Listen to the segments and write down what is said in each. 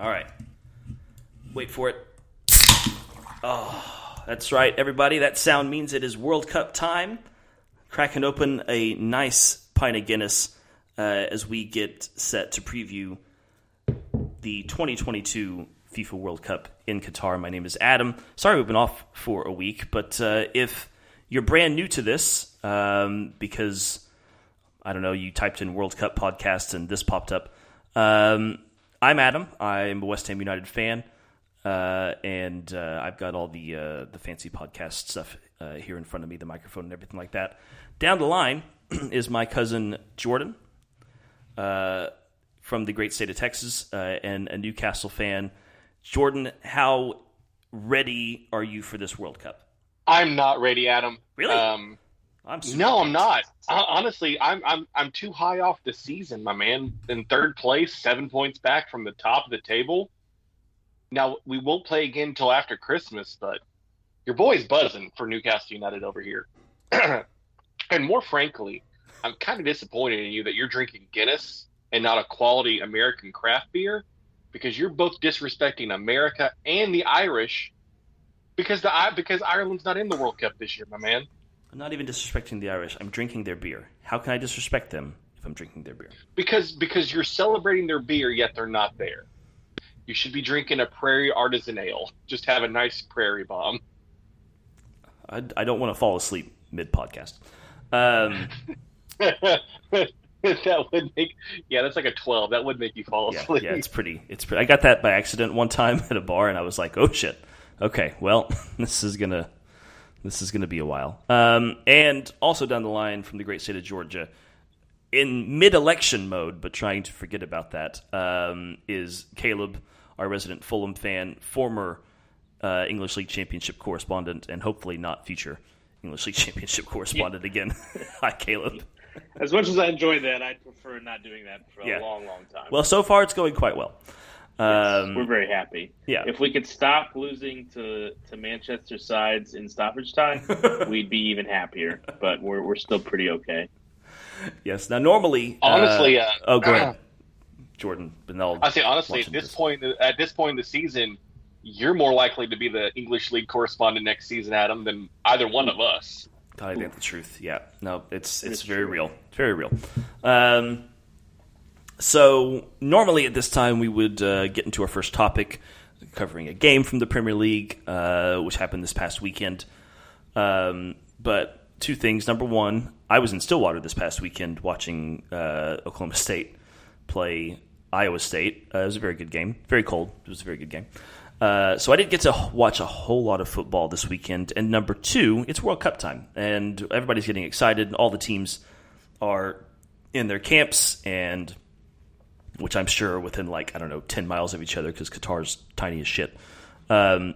All right. Wait for it. Oh, that's right, everybody. That sound means it is World Cup time. Cracking open a nice pint of Guinness uh, as we get set to preview the 2022 FIFA World Cup in Qatar. My name is Adam. Sorry we've been off for a week, but uh, if you're brand new to this, um, because I don't know, you typed in World Cup podcast and this popped up. Um, I'm Adam. I'm a West Ham United fan, uh, and uh, I've got all the uh, the fancy podcast stuff uh, here in front of me, the microphone and everything like that. Down the line is my cousin Jordan uh, from the great state of Texas uh, and a Newcastle fan. Jordan, how ready are you for this World Cup? I'm not ready, Adam. Really? Um, I'm no, I'm not. Hon- Honestly, I'm I'm I'm too high off the season, my man. In third place, seven points back from the top of the table. Now we won't play again until after Christmas, but your boy's buzzing for Newcastle United over here. and more frankly, I'm kind of disappointed in you that you're drinking Guinness and not a quality American craft beer, because you're both disrespecting America and the Irish. Because the I- because Ireland's not in the World Cup this year, my man. I'm not even disrespecting the Irish. I'm drinking their beer. How can I disrespect them if I'm drinking their beer? because because you're celebrating their beer yet they're not there you should be drinking a prairie artisan ale just have a nice prairie bomb I, I don't want to fall asleep mid podcast. Um, that would make yeah that's like a 12 that would make you fall yeah, asleep yeah, it's pretty. It's pretty. I got that by accident one time at a bar, and I was like, "Oh shit! Okay, well, this is gonna this is gonna be a while." Um, and also down the line from the great state of Georgia, in mid-election mode, but trying to forget about that, um, is Caleb, our resident Fulham fan, former uh, English League Championship correspondent, and hopefully not future English League Championship correspondent again. Hi, Caleb. As much as I enjoy that, I'd prefer not doing that for Yeah. a long, long time. Well, so far it's going quite well. Um, We're very happy. yeah. If we could stop losing to, to Manchester sides in stoppage time, we'd be even happier. But we're we're still pretty okay. Yes. Now, normally, uh, Honestly, uh, oh, go ahead, Jordan. Benel. i say honestly at this this. point at this point in the season you're more likely to be the english league correspondent next season adam than either one of us I think the truth. Yeah. No, it's it's It's very true. real. It's very real. Um, so normally at this time we would uh, get into our first topic, covering a game from the Premier League, uh, which happened this past weekend. Um, but two things. Number one, I was in Stillwater this past weekend watching uh, Oklahoma State play Iowa State. Uh, it was a very good game. Very cold. It was a very good game. Uh, so I didn't get to watch a whole lot of football this weekend. And number two, it's World Cup time, and everybody's getting excited. All the teams are in their camps, and which I'm sure are within like I don't know ten miles of each other because Qatar's tiny as shit. Um,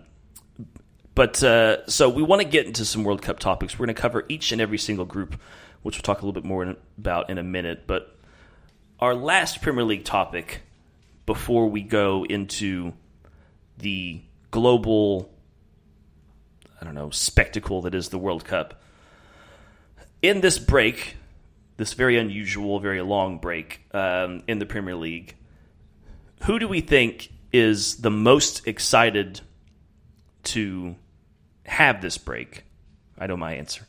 but uh, so we want to get into some World Cup topics. We're going to cover each and every single group, which we'll talk a little bit more in, about in a minute. But our last Premier League topic before we go into the global, I don't know, spectacle that is the World Cup. In this break, this very unusual, very long break um, in the Premier League, who do we think is the most excited to have this break? I know my answer.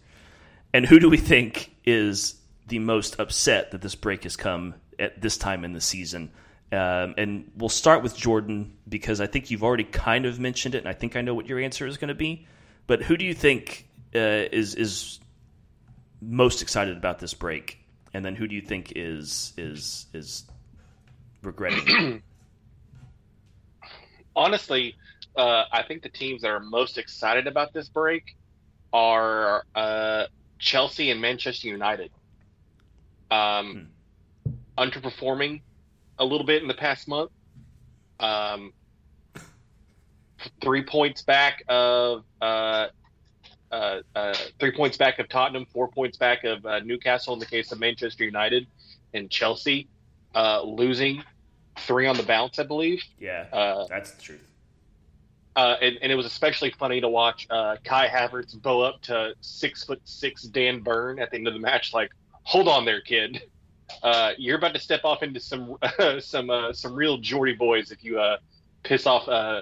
And who do we think is the most upset that this break has come at this time in the season? Um, and we'll start with Jordan because I think you've already kind of mentioned it, and I think I know what your answer is going to be. But who do you think uh, is is most excited about this break? And then who do you think is is is regretting? honestly, uh, I think the teams that are most excited about this break are uh, Chelsea and Manchester United. Um, Underperforming a little bit in the past month. Um, three points back of uh, uh, uh, three points back of Tottenham, four points back of uh, Newcastle in the case of Manchester United, and Chelsea uh, losing three on the bounce, I believe. yeah, Uh, that's the truth. uh, and, and it was especially funny to watch uh, Kai Havertz bow up to six foot six Dan Burn at the end of the match. Like, hold on there, kid. Uh, you're about to step off into some some uh, some real Geordie boys if you uh, piss off uh,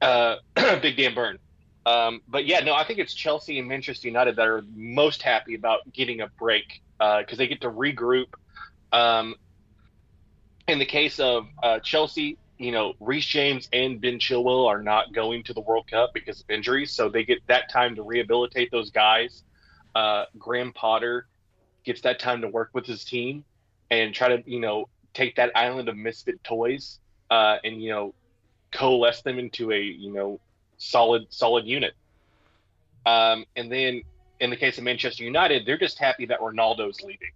uh, Big Dan Burn. Um, but yeah, no, I think it's Chelsea and Manchester United that are most happy about getting a break because uh, they get to regroup. Um, in the case of uh, Chelsea, you know, Reece James and Ben Chilwell are not going to the World Cup because of injuries, so they get that time to rehabilitate those guys. Uh, Graham Potter gets that time to work with his team and try to, you know, take that island of misfit toys uh, and you know coalesce them into a you know solid solid unit. Um, and then in the case of Manchester United, they're just happy that Ronaldo's leaving.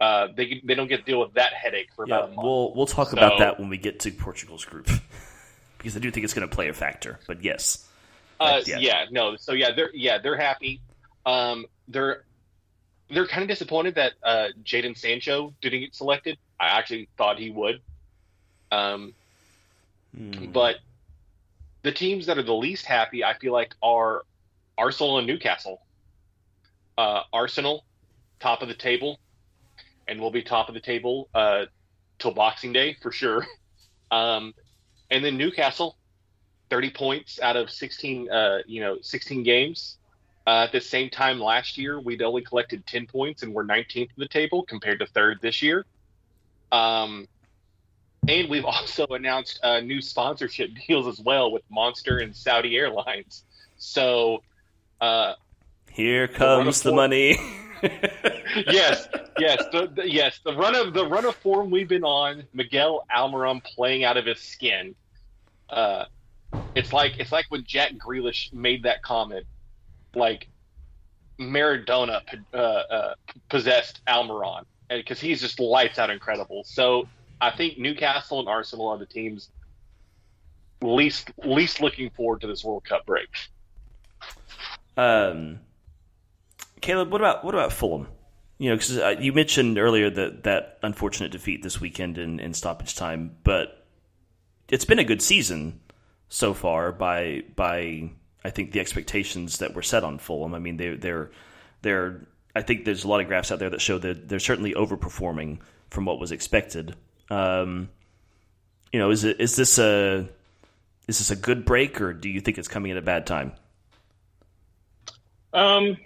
Uh, they they don't get to deal with that headache for yeah, about a month. We'll we'll talk So- about that when we get to Portugal's group because I do think it's going to play a factor. But yes, Uh, yeah. yeah. no. So yeah, they're yeah they're happy. Um, they're they're kind of disappointed that uh, Jadon Sancho didn't get selected. I actually thought he would. Um, Hmm. but the teams that are the least happy, I feel like, are Arsenal and Newcastle. Uh, Arsenal, top of the table, and will be top of the table uh, till Boxing Day for sure. Um, and then Newcastle, thirty points out of sixteen, uh, you know, sixteen games. Uh, at the same time last year, we'd only collected ten points and we're nineteenth of the table compared to third this year. Um, and we've also announced uh, new sponsorship deals as well with Monster and Saudi Airlines. So, uh, here comes of the money. yes, yes, the, the, yes, the run of the run of form we've been on, Miguel Almiron playing out of his skin. Uh, it's like it's like when Jack Grealish made that comment, like Maradona uh, uh, possessed Almiron, because he's just lights out incredible. So I think Newcastle and Arsenal are the teams least least looking forward to this World Cup break. Um, Caleb, what about what about Fulham? You know, because uh, you mentioned earlier that that unfortunate defeat this weekend in, in stoppage time, but it's been a good season so far by by I think the expectations that were set on Fulham. I mean, they they're they're I think there's a lot of graphs out there that show that they're certainly overperforming from what was expected. Um, you know, is it is this a is this a good break, or do you think it's coming at a bad time? Um,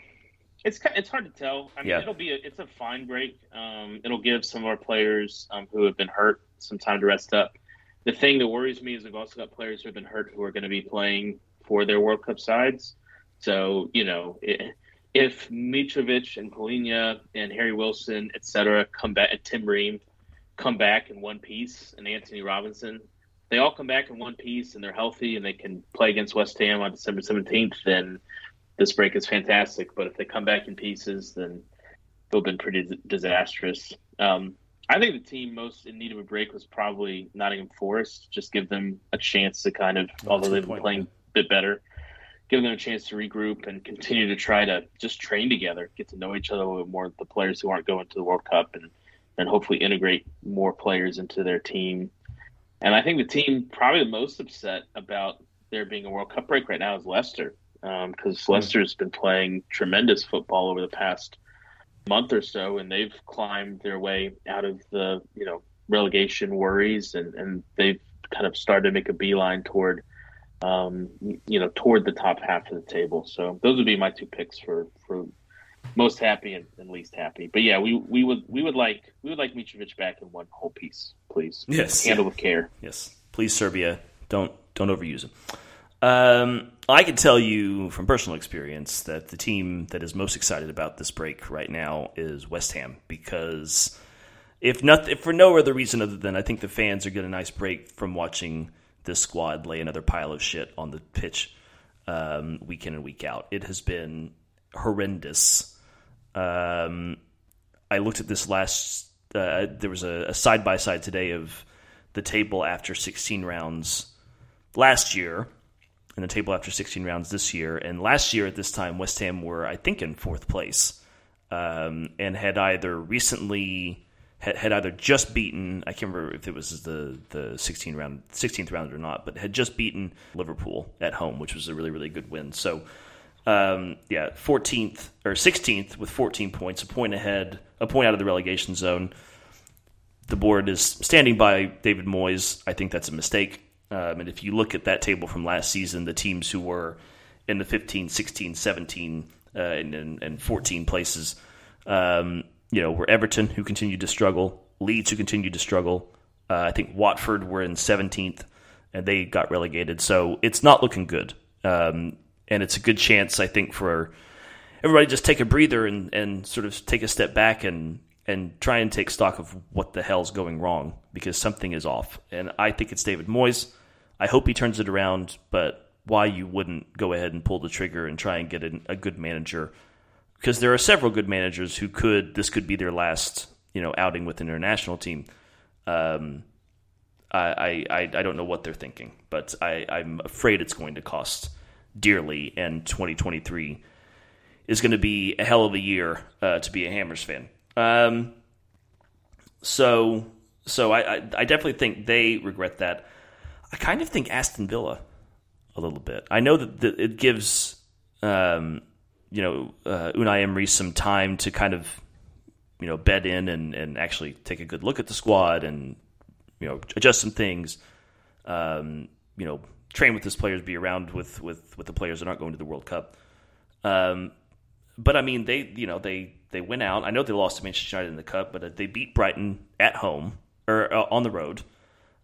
it's it's hard to tell. I mean, Yeah. it'll be a, it's a fine break. Um, it'll give some of our players um, who have been hurt some time to rest up. The thing that worries me is we've also got players who have been hurt who are going to be playing for their World Cup sides. So you know, i if Mitrovic and Palhinha and Harry Wilson, et cetera, come back, and Tim Ream come back in one piece, and Antonee Robinson, they all come back in one piece, and they're healthy, and they can play against West Ham on December seventeenth. Then this break is fantastic. But if they come back in pieces, then it'll been pretty dis- disastrous. Um, I think the team most in need of a break was probably Nottingham Forest. Just give them a chance to kind of, Oh, although that's a good they've been point, playing a bit better, give them a chance to regroup and continue to try to just train together, get to know each other a little bit more. The players who aren't going to the World Cup, and and hopefully integrate more players into their team. And I think the team probably the most upset about there being a World Cup break right now is Leicester, because Leicester's been playing tremendous football over the past month or so, and they've climbed their way out of the you know relegation worries, and and they've kind of started to make a beeline toward um, you know toward the top half of the table. So those would be my two picks for for most happy and, and least happy. But yeah, we we would we would like we would like Mitrovic back in one whole piece, please. Yes. handle with care. Yes, please, Serbia, don't don't overuse him. Um, I can tell you from personal experience that the team that is most excited about this break right now is West Ham because if not if for no other reason other than I think the fans are getting a nice break from watching this squad lay another pile of shit on the pitch um, week in and week out. It has been horrendous. Um, I looked at this last. Uh, there was a side by side today of the table after 16 rounds last year, and the table after 16 rounds this year. And last year at this time, West Ham were, I think, in fourth place, um, and had either recently had, had either just beaten. I can't remember if it was the the 16 round 16th round or not, but had just beaten Liverpool at home, which was a really really good win. So. Um, yeah, 14th or 16th with 14 points, a point ahead, a point out of the relegation zone. the board is standing by David Moyes. I think that's a mistake. Um, and if you look at that table from last season, the teams who were in the 15, 16, 17, uh, and, and, and 14 places, um, you know, were Everton, who continued to struggle, Leeds, who continued to struggle. Uh, I think Watford were in 17th, and they got relegated. So it's not looking good. Um, and it's a good chance, I think, for everybody just take a breather and, and sort of take a step back and and try and take stock of what the hell's going wrong because something is off. And I think it's David Moyes. I hope he turns it around, but why you wouldn't go ahead and pull the trigger and try and get a, a good manager because there are several good managers who could this could be their last you know outing with an international team. Um, I, I I don't know what they're thinking, but I, I'm afraid it's going to cost dearly, and 2023 is going to be a hell of a year uh, to be a Hammers fan. Um, so so I, I, I definitely think they regret that. I kind of think Aston Villa a little bit. I know that, that it gives um, you know uh, Unai Emery some time to kind of you know bed in and, and actually take a good look at the squad and you know adjust some things. Um, you know, train with his players, be around with with with the players that aren't going to the World Cup. Um, but I mean, they you know they they went out. I know they lost to Manchester United in the cup, but uh, they beat Brighton at home or uh, on the road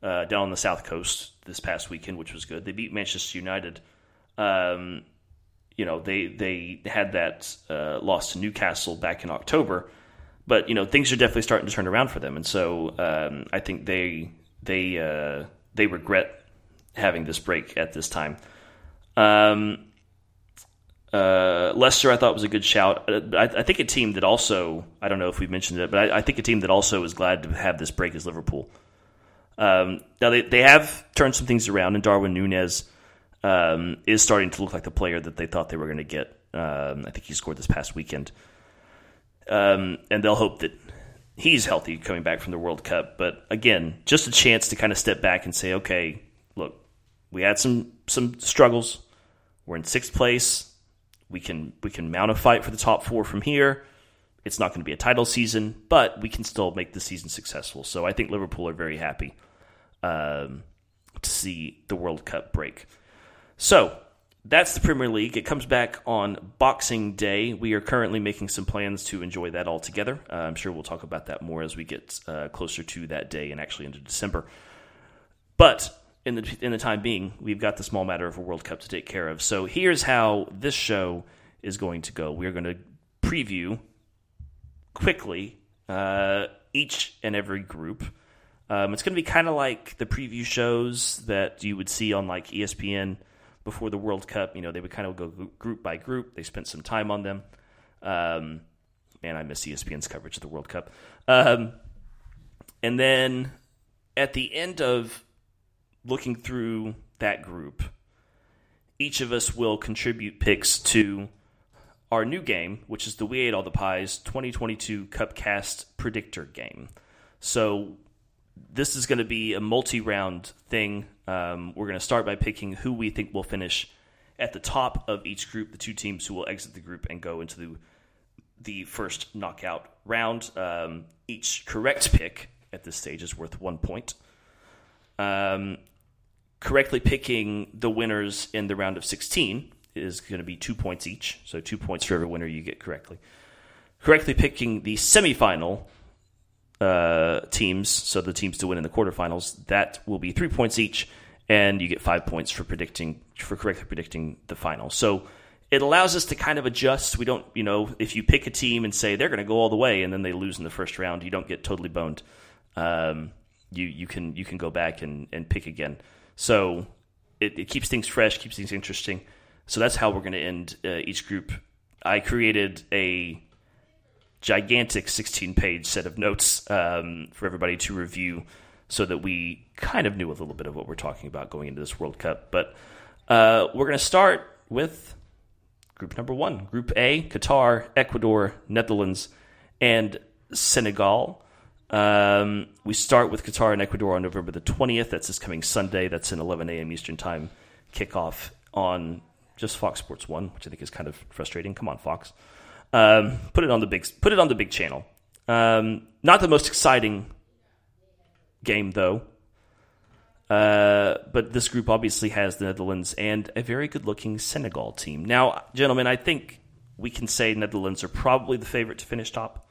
uh, down on the south coast this past weekend, which was good. They beat Manchester United. Um, you know, they they had that uh, loss to Newcastle back in October, but you know things are definitely starting to turn around for them, and so um, I think they they uh, they regret having this break at this time. Um, uh, Leicester, I thought was a good shout. Uh, I, I, think a team that also, I don't know if we've mentioned it, but I, I, think a team that also is glad to have this break is Liverpool. Um, now they they have turned some things around, and Darwin Nunez um, is starting to look like the player that they thought they were going to get. Um, I think he scored this past weekend, um, and they'll hope that he's healthy coming back from the World Cup. But again, just a chance to kind of step back and say, okay, we had some some struggles. We're in sixth place we can we can mount a fight for the top four from here. It's not going to be a title season, but we can still make the season successful. So I think Liverpool are very happy um, to see the World Cup break. So that's the Premier League. It comes back on Boxing Day. We are currently making some plans to enjoy that all together. Uh, I'm sure we'll talk about that more as we get uh, closer to that day and actually into December. But in the in the time being, we've got the small matter of a World Cup to take care of. So here's how this show is going to go. We are going to preview quickly uh, each and every group. Um, it's going to be kind of like the preview shows that you would see on like ESPN before the World Cup. You know, they would kind of go group by group. They spent some time on them. Um, man, I miss ESPN's coverage of the World Cup. Um, and then at the end of looking through that group, each of us will contribute picks to our new game, which is the We Ate All the Pies 2022 Cupcast Predictor game. So this is going to be a multi-round thing. Um, we're going to start by picking who we think will finish at the top of each group, the two teams who will exit the group and go into the the first knockout round. Um, each correct pick at this stage is worth one point. Um, correctly picking the winners in the round of 16 is going to be two points each. So two points for every winner you get correctly. Correctly picking the semifinal uh, teams, so the teams to win in the quarterfinals, that will be three points each, and you get five points for predicting for correctly predicting the final. So it allows us to kind of adjust. We don't, you know, if you pick a team and say they're going to go all the way and then they lose in the first round, you don't get totally boned. Um, you you can you can go back and, and pick again. So it, it keeps things fresh, keeps things interesting. So that's how we're going to end uh, each group. I created a gigantic 16 page set of notes um, for everybody to review so that we kind of knew a little bit of what we're talking about going into this World Cup. But uh, we're going to start with group number one Group A Qatar, Ecuador, Netherlands, and Senegal. Um, we start with Qatar and Ecuador on November the 20th. That's this coming Sunday. That's an 11 a.m. Eastern Time kickoff on just Fox Sports One, which I think is kind of frustrating. Come on, Fox, um, put it on the big put it on the big channel. Um, not the most exciting game, though. Uh, but this group obviously has the Netherlands and a very good looking Senegal team. Now, gentlemen, I think we can say Netherlands are probably the favorite to finish top.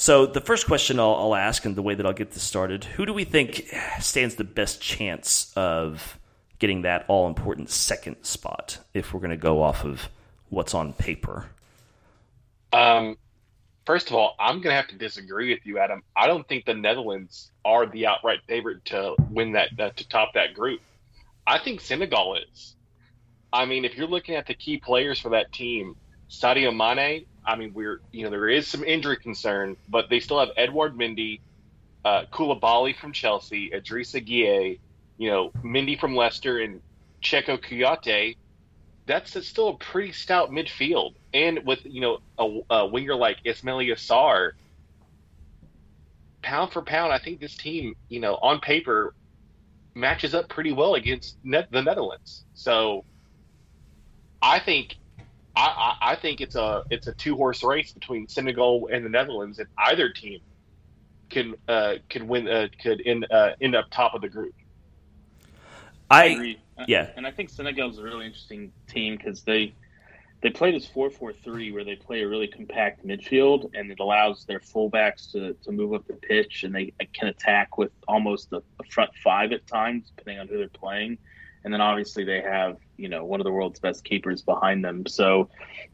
So, the first question I'll, I'll ask, and the way that I'll get this started who do we think stands the best chance of getting that all important second spot if we're going to go off of what's on paper? Um, first of all, I'm going to have to disagree with you, Adam. I don't think the Netherlands are the outright favorite to win that, uh, to top that group. I think Senegal is. I mean, if you're looking at the key players for that team, Sadio Mane, I mean, we're you know there is some injury concern, but they still have Edouard Mendy, uh, Koulibaly from Chelsea, Idrissa Gueye, you know, Mendy from Leicester, and Cheikhou Kouyaté. That's a, still a pretty stout midfield, and with you know a, a winger like Ismaila Sarr, pound for pound, I think this team, you know, on paper, matches up pretty well against net, the Netherlands. So, I think I, I, think it's a it's a two horse race between Senegal and the Netherlands, and either team can uh, could win uh, could end uh, end up top of the group. I, I agree. Yeah, and I think Senegal is a really interesting team because they they play this 4-4-3 where they play a really compact midfield and it allows their fullbacks to, to move up the pitch and they can attack with almost a, a front five at times depending on who they're playing and then obviously they have you know one of the world's best keepers behind them. So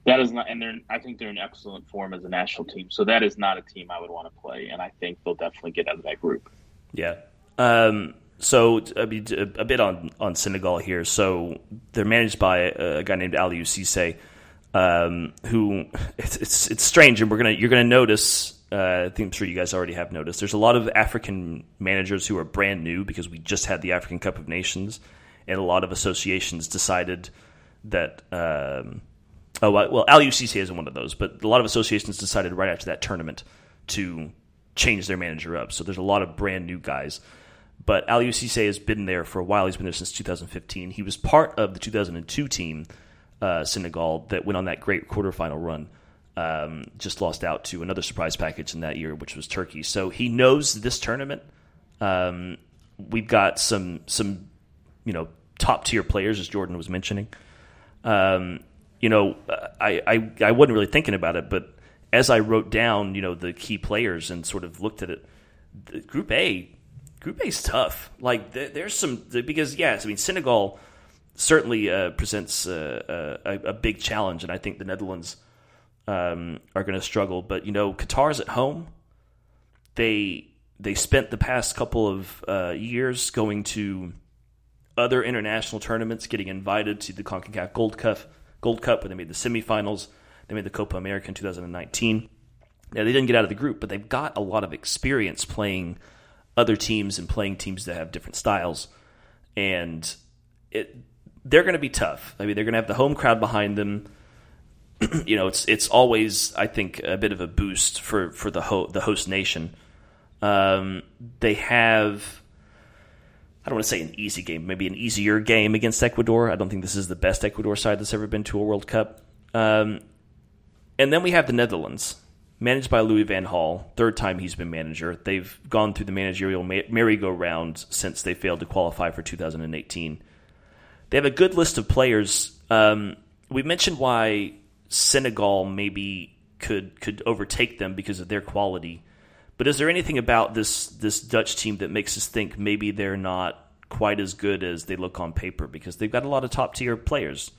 that is not, and they're I think they're in excellent form as a national team. So that is not a team I would want to play, and I think they'll definitely get out of that group. Yeah. Um, so a, bit on on Senegal here. So they're managed by a, guy named Aliou Cisse, um, who it's, it's, it's strange, and we're gonna you're gonna notice. Uh, I think I'm sure you guys already have noticed. There's a lot of African managers who are brand new because we just had the African Cup of Nations and a lot of associations decided that. Um, oh well, Cisse isn't one of those, but a lot of associations decided right after that tournament to change their manager up. So there's a lot of brand new guys. But Aliou Cisse has been there for a while. He's been there since 2015. He was part of the 2002 team, uh, Senegal, that went on that great quarterfinal run. Um, just lost out to another surprise package in that year, which was Turkey. So he knows this tournament. Um, we've got some some you know top tier players, as Jordan was mentioning. Um, you know, I, I I wasn't really thinking about it, but as I wrote down, you know, the key players and sort of looked at it, Group A, Group A is tough. Like there's some because yes, I mean Senegal certainly uh, presents uh, a, a, big challenge, and I think the Netherlands um, are going to struggle. But you know, Qatar's at home. They they spent the past couple of uh, years going to other international tournaments, getting invited to the CONCACAF Gold Cup, Gold Cup, where they made the semifinals. They made the Copa America in 2019. Now, they didn't get out of the group, but they've got a lot of experience playing other teams and playing teams that have different styles. And it, they're going to be tough. I mean, they're going to have the home crowd behind them. you know, it's it's always I think a bit of a boost for for the ho- the host nation. Um, they have I don't want to say an easy game, maybe an easier game against Ecuador. I don't think this is the best Ecuador side that's ever been to a World Cup. Um, and then we have the Netherlands, managed by Louis Van Gaal. Third time he's been manager. They've gone through the managerial merry-go-round since they failed to qualify for 2018. They have a good list of players. Um, we mentioned why Senegal maybe could could overtake them because of their quality. But is there anything about this this Dutch team that makes us think maybe they're not quite as good as they look on paper? Because they've got a lot of top tier players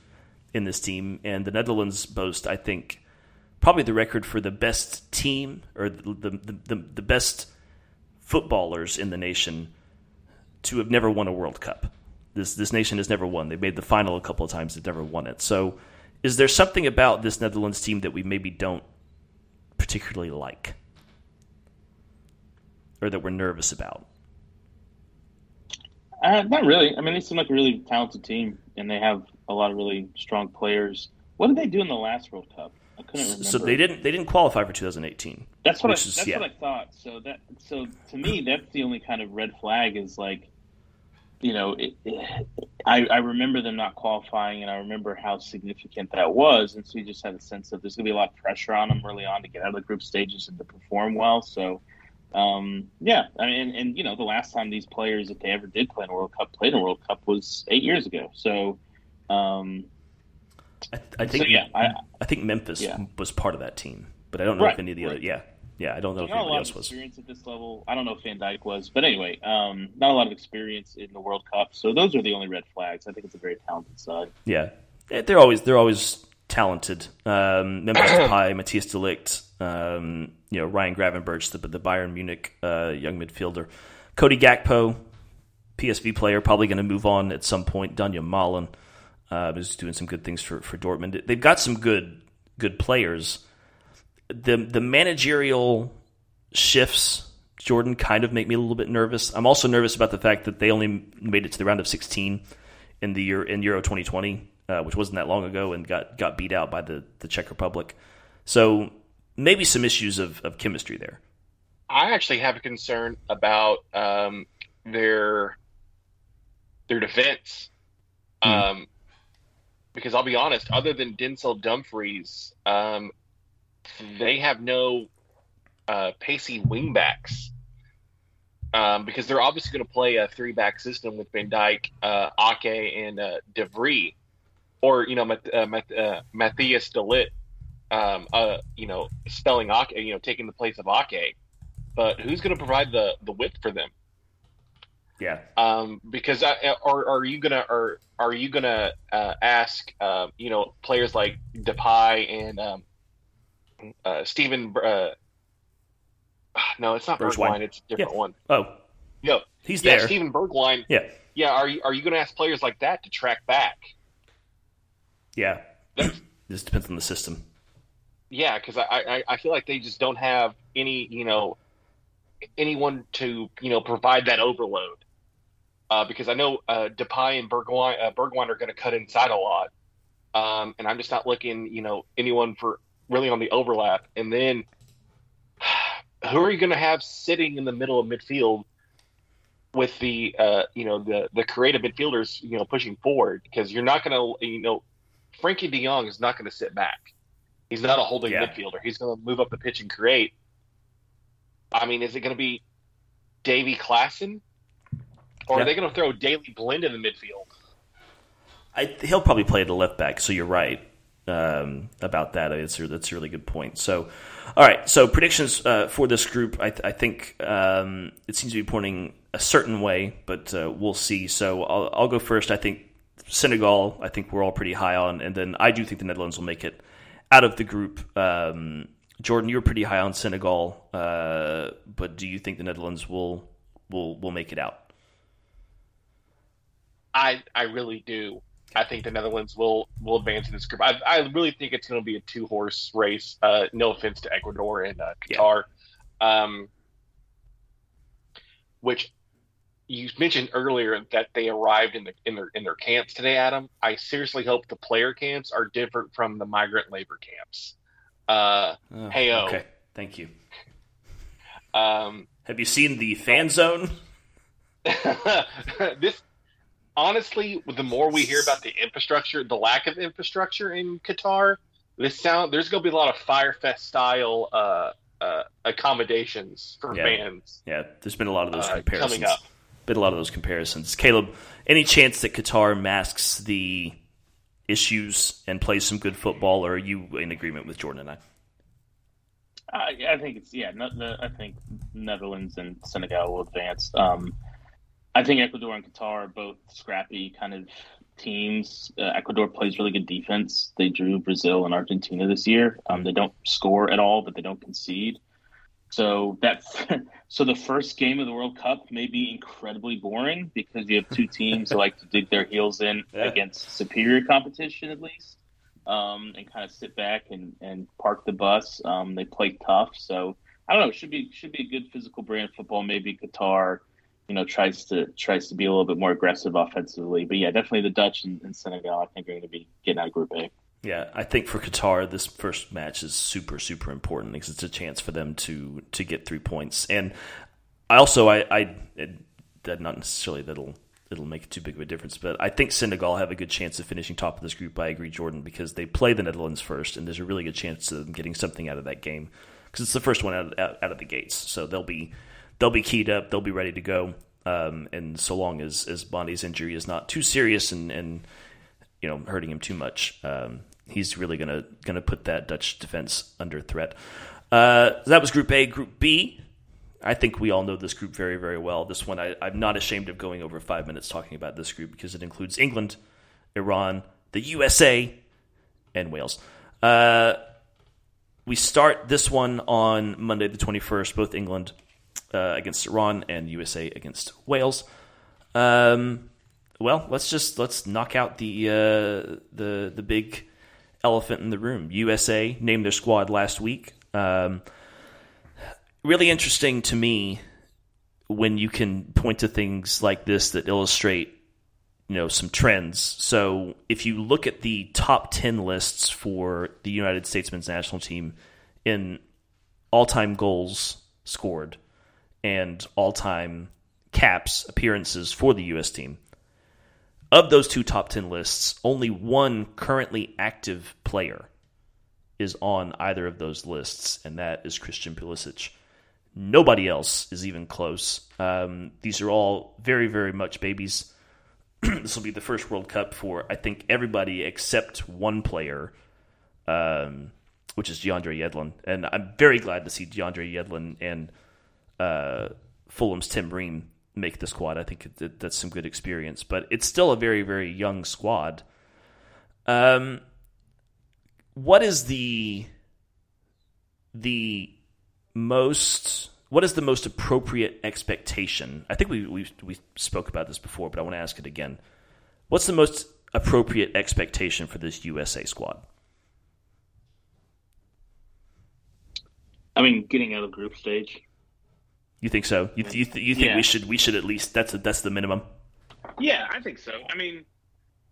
in this team, and the Netherlands boast, I think, probably the record for the best team or the the, the, the best footballers in the nation to have never won a World Cup. This this nation has never won. They made the final a couple of times. They've never won it. So, is there something about this Netherlands team that we maybe don't particularly like? Or that we're nervous about? Uh, not really. I mean, they seem like a really talented team, and they have a lot of really strong players. What did they do in the last World Cup? I couldn't remember. So they didn't. They didn't qualify for 2018. That's what I. Is, that's yeah. what I thought. So that. So to me, that's the only kind of red flag is like, you know, it, it, I I remember them not qualifying, and I remember how significant that was, and so you just had a sense of there's gonna be a lot of pressure on them early on to get out of the group stages and to perform well. So Um, yeah, I mean, and, and, you know, the last time these players, if they ever did play in a World Cup, played in a World Cup was eight years ago. So, um, I, I think so, yeah, I, I think Memphis yeah. was part of that team, but I don't know Right, if any of the right. other. Yeah, yeah, I don't know if not a anybody lot else of was. experience at this level. I don't know if Van Dijk was, but anyway, um, not a lot of experience in the World Cup. So those are the only red flags. I think it's a very talented side. Yeah, they're always they're always talented. Um, Memphis Depay, Matthijs de Ligt, um, you know Ryan Gravenberch, the the Bayern Munich uh, young midfielder, Cody Gakpo, PSV player, probably going to move on at some point. Donyell Malen uh, is doing some good things for for Dortmund. They've got some good good players. The the managerial shifts. Jordan kind of make me a little bit nervous. I'm also nervous about the fact that they only made it to the round of 16 in the year in Euro 2020, uh, which wasn't that long ago, and got got beat out by the the Czech Republic. So maybe some issues of, of chemistry there. I actually have a concern about um, their their defense. Hmm. Um, because I'll be honest, other than Denzel Dumfries, um, they have no uh, pacey wingbacks. Um, because they're obviously going to play a three back system with Van Dijk, uh, Ake, and uh, De Vrij, or you know Mat- uh, Mat- uh, Matthijs de Ligt, um, uh, you know spelling Ake, you know taking the place of Ake. But who's going to provide the the width for them? Yeah, um, because I, or are you gonna or are you gonna uh, ask uh, you know players like Depay and um, uh, Steven? Uh, no, it's not Bergwijn. Bergwijn. It's a different Yeah. one. Oh, No, he's yeah, there. Steven Bergwijn. Yeah, Yeah, are you are you gonna ask players like that to track back? yeah. this depends on the system. Yeah, because I, I I feel like they just don't have any you know anyone to you know provide that overload. Uh, because I know uh, Depay and Bergwijn, uh, Bergwijn are going to cut inside a lot, um, and I'm just not looking you know anyone for really on the overlap. And then who are you going to have sitting in the middle of midfield with the uh, you know the the creative midfielders you know pushing forward? Because you're not going to you know Frenkie De Jong is not going to sit back. He's not a holding Yeah. midfielder. He's going to move up the pitch and create. I mean, is it going to be Davy Klaassen? Or Yeah. are they going to throw Daley Blind in the midfield? I, he'll probably play the left back. So you're right um, about that. It's, that's a really good point. So, all right. So predictions uh, for this group, I, I think um, it seems to be pointing a certain way, but uh, we'll see. So I'll, I'll go first. I think Senegal. I think we're all pretty high on, and then I do think the Netherlands will make it out of the group. Um, Jordan, you're pretty high on Senegal, uh, but do you think the Netherlands will will will make it out? I I really do. I think the Netherlands will will advance in this group. I, I really think it's going to be a two horse race. Uh, no offense to Ecuador and uh, Yeah. Qatar, um, which you mentioned earlier that they arrived in the in their in their camps today, Adam. I seriously hope the player camps are different from the migrant labor camps. Uh, Oh, Heyo. Okay, thank you. um, Have you seen the fan zone? this honestly, the more we hear about the infrastructure, the lack of infrastructure in Qatar, this sound there's going to be a lot of Fyre Fest style uh, uh, accommodations for Yeah. fans Yeah, there's been a lot of those uh, comparisons. coming up. Been a lot of those comparisons. Caleb, any chance that Qatar masks the issues and plays some good football, or are you in agreement with Jordan and I? Yeah, I think it's yeah. I think Netherlands and Senegal will advance. Um, I think Ecuador and Qatar are both scrappy kind of teams. Uh, Ecuador plays really good defense. They drew Brazil and Argentina this year. Um, they don't score at all, but they don't concede. So that so the first game of the World Cup may be incredibly boring because you have two teams who like to dig their heels in Yeah. against superior competition at least um, and kind of sit back and, and park the bus. Um, they play tough, so I don't know. Should be should be a good physical brand football. Maybe Qatar, you know, tries to tries to be a little bit more aggressive offensively. But yeah, definitely the Dutch and, and Senegal. I think are going to be getting out of Group A. Yeah, I think for Qatar, this first match is super, super important because it's a chance for them to to get three points. And I also, I, I it, not necessarily that'll it'll make too big of a difference, but I think Senegal have a good chance of finishing top of this group. I agree, Jordan, because they play the Netherlands first, and there's a really good chance of them getting something out of that game. because it's the first one out, out, out of the gates. So they'll be they'll be keyed up, they'll be ready to go. Um, and so long as as Bondi's injury is not too serious and and you know hurting him too much, um, he's really gonna gonna put that Dutch defense under threat. Uh, that was Group A. Group B. I think we all know this group very, very well. This one, I, I'm not ashamed of going over five minutes talking about this group because it includes England, Iran, the USA, and Wales. Uh, we start this one on Monday, the 21st, both England uh, against Iran and USA against Wales. Um, well, let's just let's knock out the uh, the the big elephant in the room. USA named their squad last week. Um, really interesting to me when you can point to things like this that illustrate you know some trends. So if you look at the top 10 lists for the United States men's national team in all-time goals scored and all-time caps appearances for the US team, of those two top 10 lists, only one currently active player is on either of those lists, and that is Christian Pulisic. Nobody else is even close. Um, these are all very, very much babies. this will be the first World Cup for, I think, everybody except one player, um, which is DeAndre Yedlin. And I'm very glad to see DeAndre Yedlin and uh, Fulham's Tim Ream make the squad. I think that, that's some good experience. But it's still a very, very young squad. Um, what is the the most what is the most appropriate expectation? I think we we we spoke about this before, but I want to ask it again. What's the most appropriate expectation for this USA squad? I mean, getting out of group stage. You think so? You, you, you think yeah. we should we should at least that's a, that's the minimum? Yeah, I think so. I mean,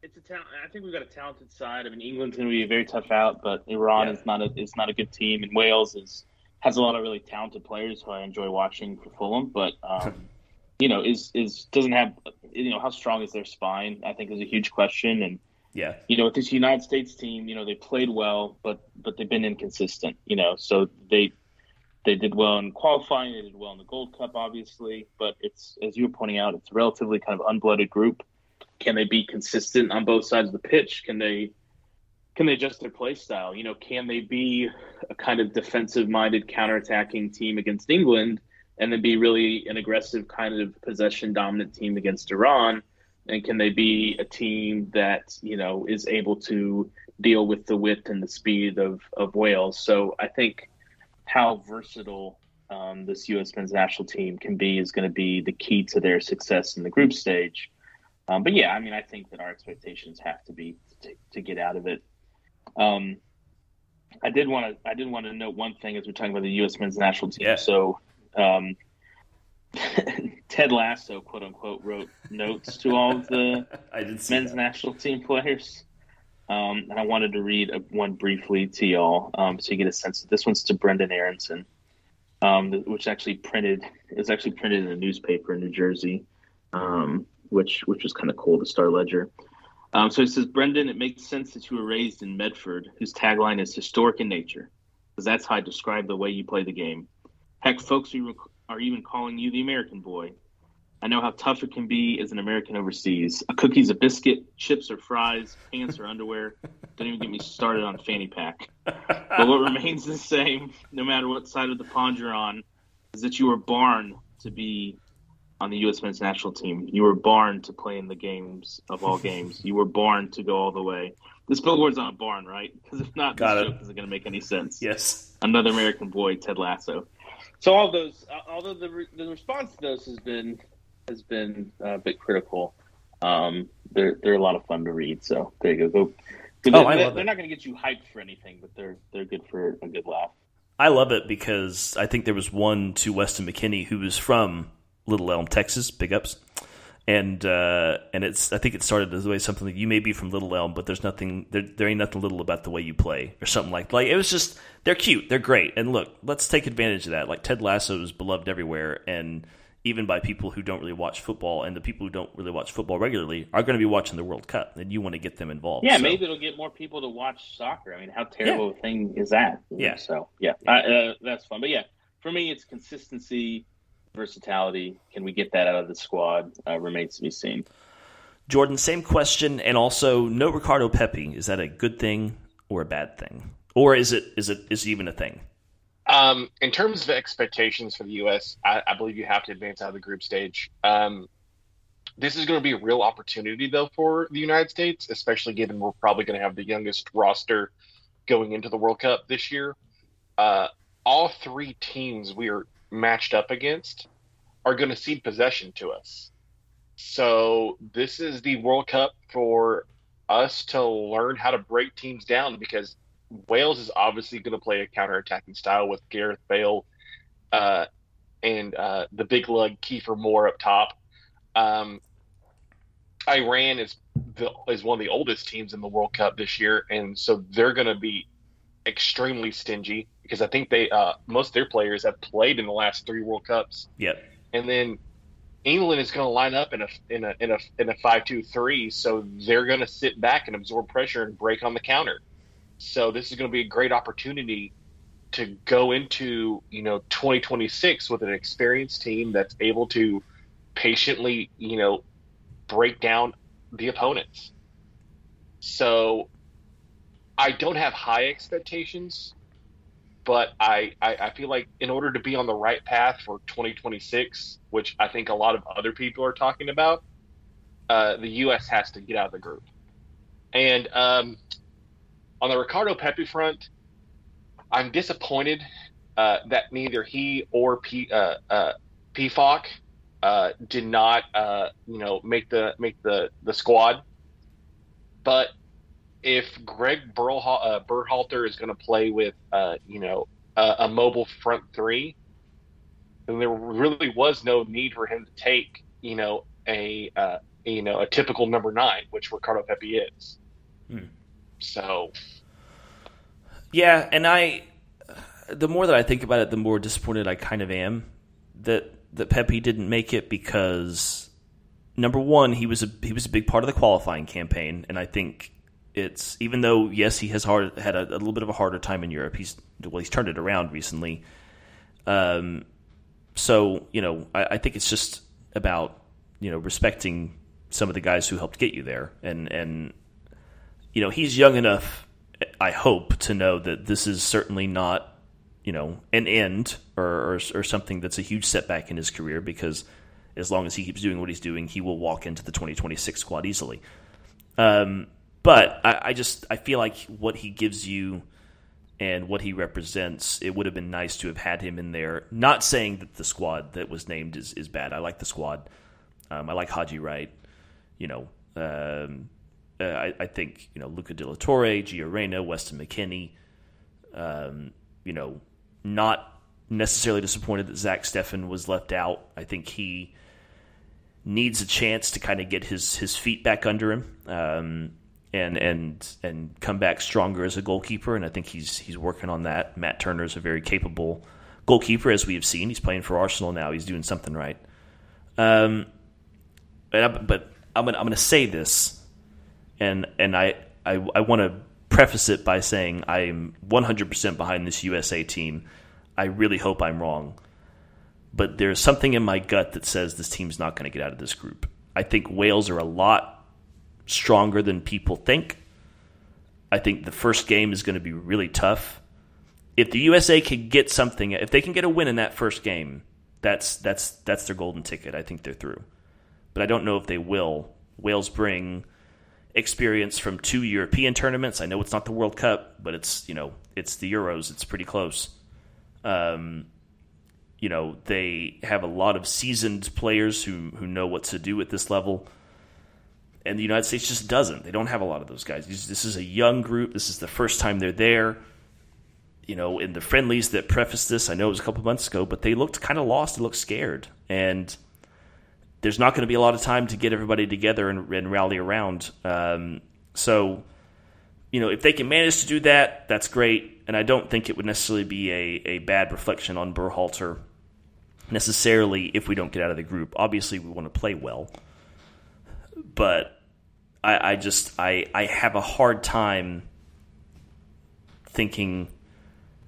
it's a talent. I think we've got a talented side. I mean, England's going to be a very tough out, but Iran yeah. is not a is not a good team, and Wales is has a lot of really talented players who I enjoy watching for Fulham. But um, you know, is is doesn't have you know how strong is their spine? I think is a huge question. And yeah, you know, with this United States team, you know, they played well, but but they've been inconsistent. You know, so they they did well in qualifying. They did well in the Gold Cup, obviously. But it's as you were pointing out, it's a relatively kind of unblooded group. Can they be consistent on both sides of the pitch? Can they can they adjust their play style? You know, can they be a kind of defensive minded counterattacking team against England and then be really an aggressive kind of possession dominant team against Iran? And can they be a team that, you know, is able to deal with the width and the speed of, of Wales? So I think how versatile um, this U.S. men's national team can be is going to be the key to their success in the group stage. Um, but yeah, I mean, I think that our expectations have to be to, to get out of it. Um, I did want to I did want to note one thing as we're talking about the U.S. men's national team. Yeah. So, um, Ted Lasso, quote unquote, wrote notes to all of the men's that. national team players. Um, and I wanted to read a, one briefly to y'all um, so you get a sense. This one's to Brendan Aaronson, um, which actually printed is actually printed in a newspaper in New Jersey, um, which which was kind of cool. The Star Ledger. Um, so he says, Brendan, it makes sense that you were raised in Medford, whose tagline is historic in nature, because that's how I describe the way you play the game. Heck, folks are even calling you the American boy. I know how tough it can be as an American overseas. A cookie's a biscuit, chips or fries, pants or underwear. Don't even get me started on fanny pack. But what remains the same, no matter what side of the pond you're on, is that you were born to be on the U.S. men's national team. You were born to play in the games of all games. You were born to go all the way. This billboard's on a barn, right? Because if not, Got this it. joke isn't going to make any sense. Yes. Another American boy, Ted Lasso. So all those, uh, although the re- the response to those has been has been a bit critical. Um, they're they're a lot of fun to read. So there you go. go oh, I love they're it. not going to get you hyped for anything, but they're they're good for a good laugh. I love it because I think there was one to Weston McKennie who was from Little Elm, Texas. Big ups. And uh, and it's I think it started as the way something like you may be from Little Elm, but there's nothing there, there ain't nothing little about the way you play or something like like it was just they're cute, they're great, and look, let's take advantage of that. Like Ted Lasso is beloved everywhere, and even by people who don't really watch football, and the people who don't really watch football regularly are going to be watching the World Cup, and you want to get them involved. Yeah, So, maybe it'll get more people to watch soccer. I mean, how terrible a thing is that? Yeah. So yeah, I, uh, that's fun. But yeah, for me, it's consistency, versatility. Can we get that out of the squad? Uh, remains to be seen. Jordan, same question, and also no Ricardo Pepi. Is that a good thing or a bad thing, or is it is it is it even a thing? Um, in terms of expectations for the U.S., I, I believe you have to advance out of the group stage. Um, this is going to be a real opportunity, though, for the United States, especially given we're probably going to have the youngest roster going into the World Cup this year. Uh, all three teams we are matched up against are going to cede possession to us. So this is the World Cup for us to learn how to break teams down because Wales is obviously going to play a counter-attacking style with Gareth Bale uh, and uh, the big lug Kiefer Moore up top. Um, Iran is the, is one of the oldest teams in the World Cup this year, and so they're going to be extremely stingy because I think they uh, most of their players have played in the last three World Cups, Yep. and then England is going to line up in a in a in a in a five two three, so they're going to sit back and absorb pressure and break on the counter. So this is going to be a great opportunity to go into you know 2026 with an experienced team that's able to patiently you know break down the opponents. So I don't have high expectations, but I, I, I feel like in order to be on the right path for 2026, which I think a lot of other people are talking about, uh, the U.S. has to get out of the group. And um, on the Ricardo Pepi front, I'm disappointed uh, that neither he or P, uh, uh, uh, did not, uh, you know, make the make the the squad. But if Greg uh, Berhalter is going to play with, uh, you know, a, a mobile front three, then there really was no need for him to take, you know, a you know a typical number nine, which Ricardo Pepi is. Hmm. So Yeah, and I, the more that I think about it, the more disappointed I kind of am that that Pepi didn't make it because number one, he was a he was a big part of the qualifying campaign, and I think it's even though yes, he has hard had a, a little bit of a harder time in Europe. He's well, he's turned it around recently. Um, so you know, I, I think it's just about you know respecting some of the guys who helped get you there, and and you know he's young enough. I hope to know that this is certainly not you know an end or, or or something that's a huge setback in his career because as long as he keeps doing what he's doing, he will walk into the 2026 squad easily. Um, but I, I just I feel like what he gives you and what he represents, it would have been nice to have had him in there. Not saying that the squad that was named is, is bad. I like the squad. Um, I like Haji Wright. You know, um, uh, I, I think you know Luca De La Torre, Gio Reyna, Weston McKennie. Um, you know, not necessarily disappointed that Zach Steffen was left out. I think he needs a chance to kind of get his his feet back under him. Um, and and and come back stronger as a goalkeeper. And I think he's he's working on that. Matt Turner is a very capable goalkeeper, as we have seen. He's playing for Arsenal now. He's doing something right. Um, but I, but I'm gonna I'm gonna say this, and and I I, I want to preface it by saying I'm 100% behind this USA team. I really hope I'm wrong, but there's something in my gut that says this team's not going to get out of this group. I think Wales are a lot stronger than people think. I think the first game is going to be really tough. If the USA can get something, if they can get a win in that first game, that's that's that's their golden ticket. I think they're through. But I don't know if they will. Wales bring experience from two European tournaments. I know it's not the World Cup, but it's you know it's the Euros. It's pretty close. Um, you know they have a lot of seasoned players who who know what to do at this level and the United States just doesn't. They don't have a lot of those guys. This is a young group. This is the first time they're there. You know, in the friendlies that prefaced this, I know it was a couple months ago, but they looked kind of lost. They looked scared, and there's not going to be a lot of time to get everybody together and, and rally around. Um, so, you know, if they can manage to do that, that's great. And I don't think it would necessarily be a, a bad reflection on Berhalter necessarily if we don't get out of the group. Obviously, we want to play well, but I, I just I I have a hard time thinking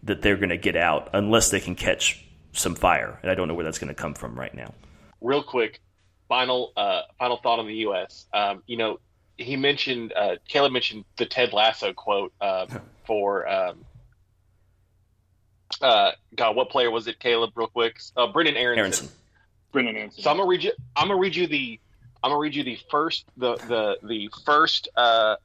that they're going to get out unless they can catch some fire, and I don't know where that's going to come from right now. Real quick, final uh, final thought on the U.S. Um, you know, he mentioned uh, Caleb mentioned the Ted Lasso quote uh, for um, uh, God, what player was it? Caleb, real quick. Uh, Brenden Aaronson. Aaronson. Brenden Aaronson. So I'm gonna read you. I'm gonna read you the. I'm gonna read you the first the the the first uh,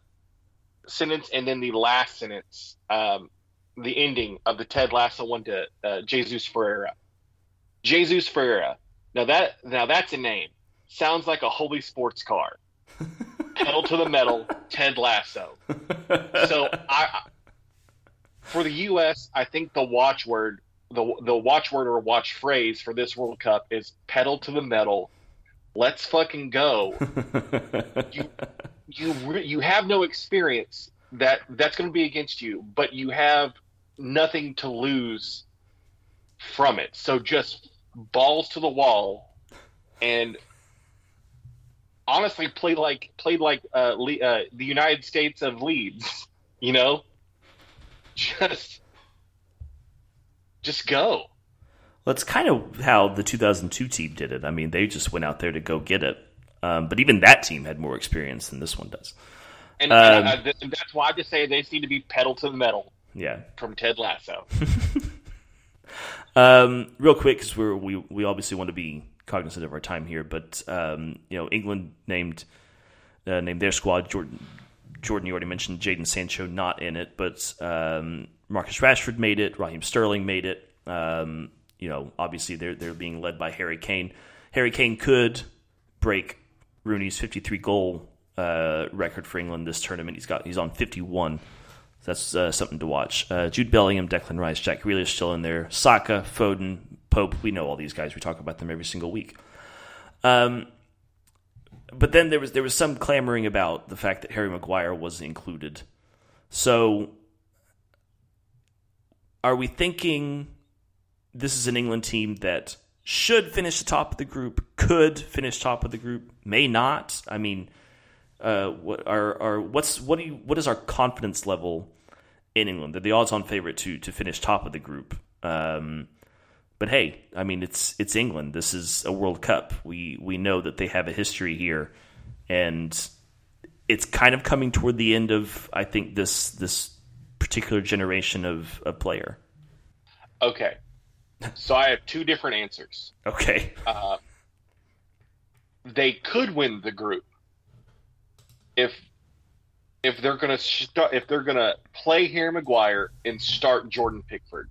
sentence and then the last sentence. Um, the ending of the Ted Lasso one to uh, Jesus Ferreira. Jesus Ferreira. Now that now that's a name. Sounds like a holy sports car. Pedal to the metal, Ted Lasso. So I, for the U.S., I think the watchword, the the watchword or watch phrase for this World Cup is pedal to the metal. Let's fucking go. you you you have no experience that that's going to be against you, but you have nothing to lose from it. So just balls to the wall and honestly played like played like uh, Le- uh, the United States of Leeds, you know? Just just go. Well, it's kind of how the 2002 team did it. I mean, they just went out there to go get it. Um, but even that team had more experience than this one does. And, Um, and that's why I just say they seem to be pedal to the metal Yeah. from Ted Lasso. Um, real quick, because we we obviously want to be cognizant of our time here, but um, you know, England named uh, named their squad. Jordan Jordan, you already mentioned Jadon Sancho not in it, but um, Marcus Rashford made it. Raheem Sterling made it. Um, you know, obviously they're they're being led by Harry Kane. Harry Kane could break Rooney's 53 goal uh, record for England this tournament. He's got he's on 51. So that's uh, something to watch. Uh, Jude Bellingham, Declan Rice, Jack Grealish still in there. Saka, Foden, Pope. We know all these guys. We talk about them every single week. Um, but then there was there was some clamoring about the fact that Harry Maguire was included. So, are we thinking this is an England team that should finish the top of the group, could finish top of the group, may not? I mean, uh, what are, are what's what do you what is our confidence level in England? They're the odds-on favorite to to finish top of the group. Um, but hey, I mean it's it's England. This is a World Cup. We we know that they have a history here, and it's kind of coming toward the end of I think this this particular generation of, a player. Okay. So I have two different answers. Okay, Uh, they could win the group if if they're gonna start if they're gonna play Harry Maguire and start Jordan Pickford.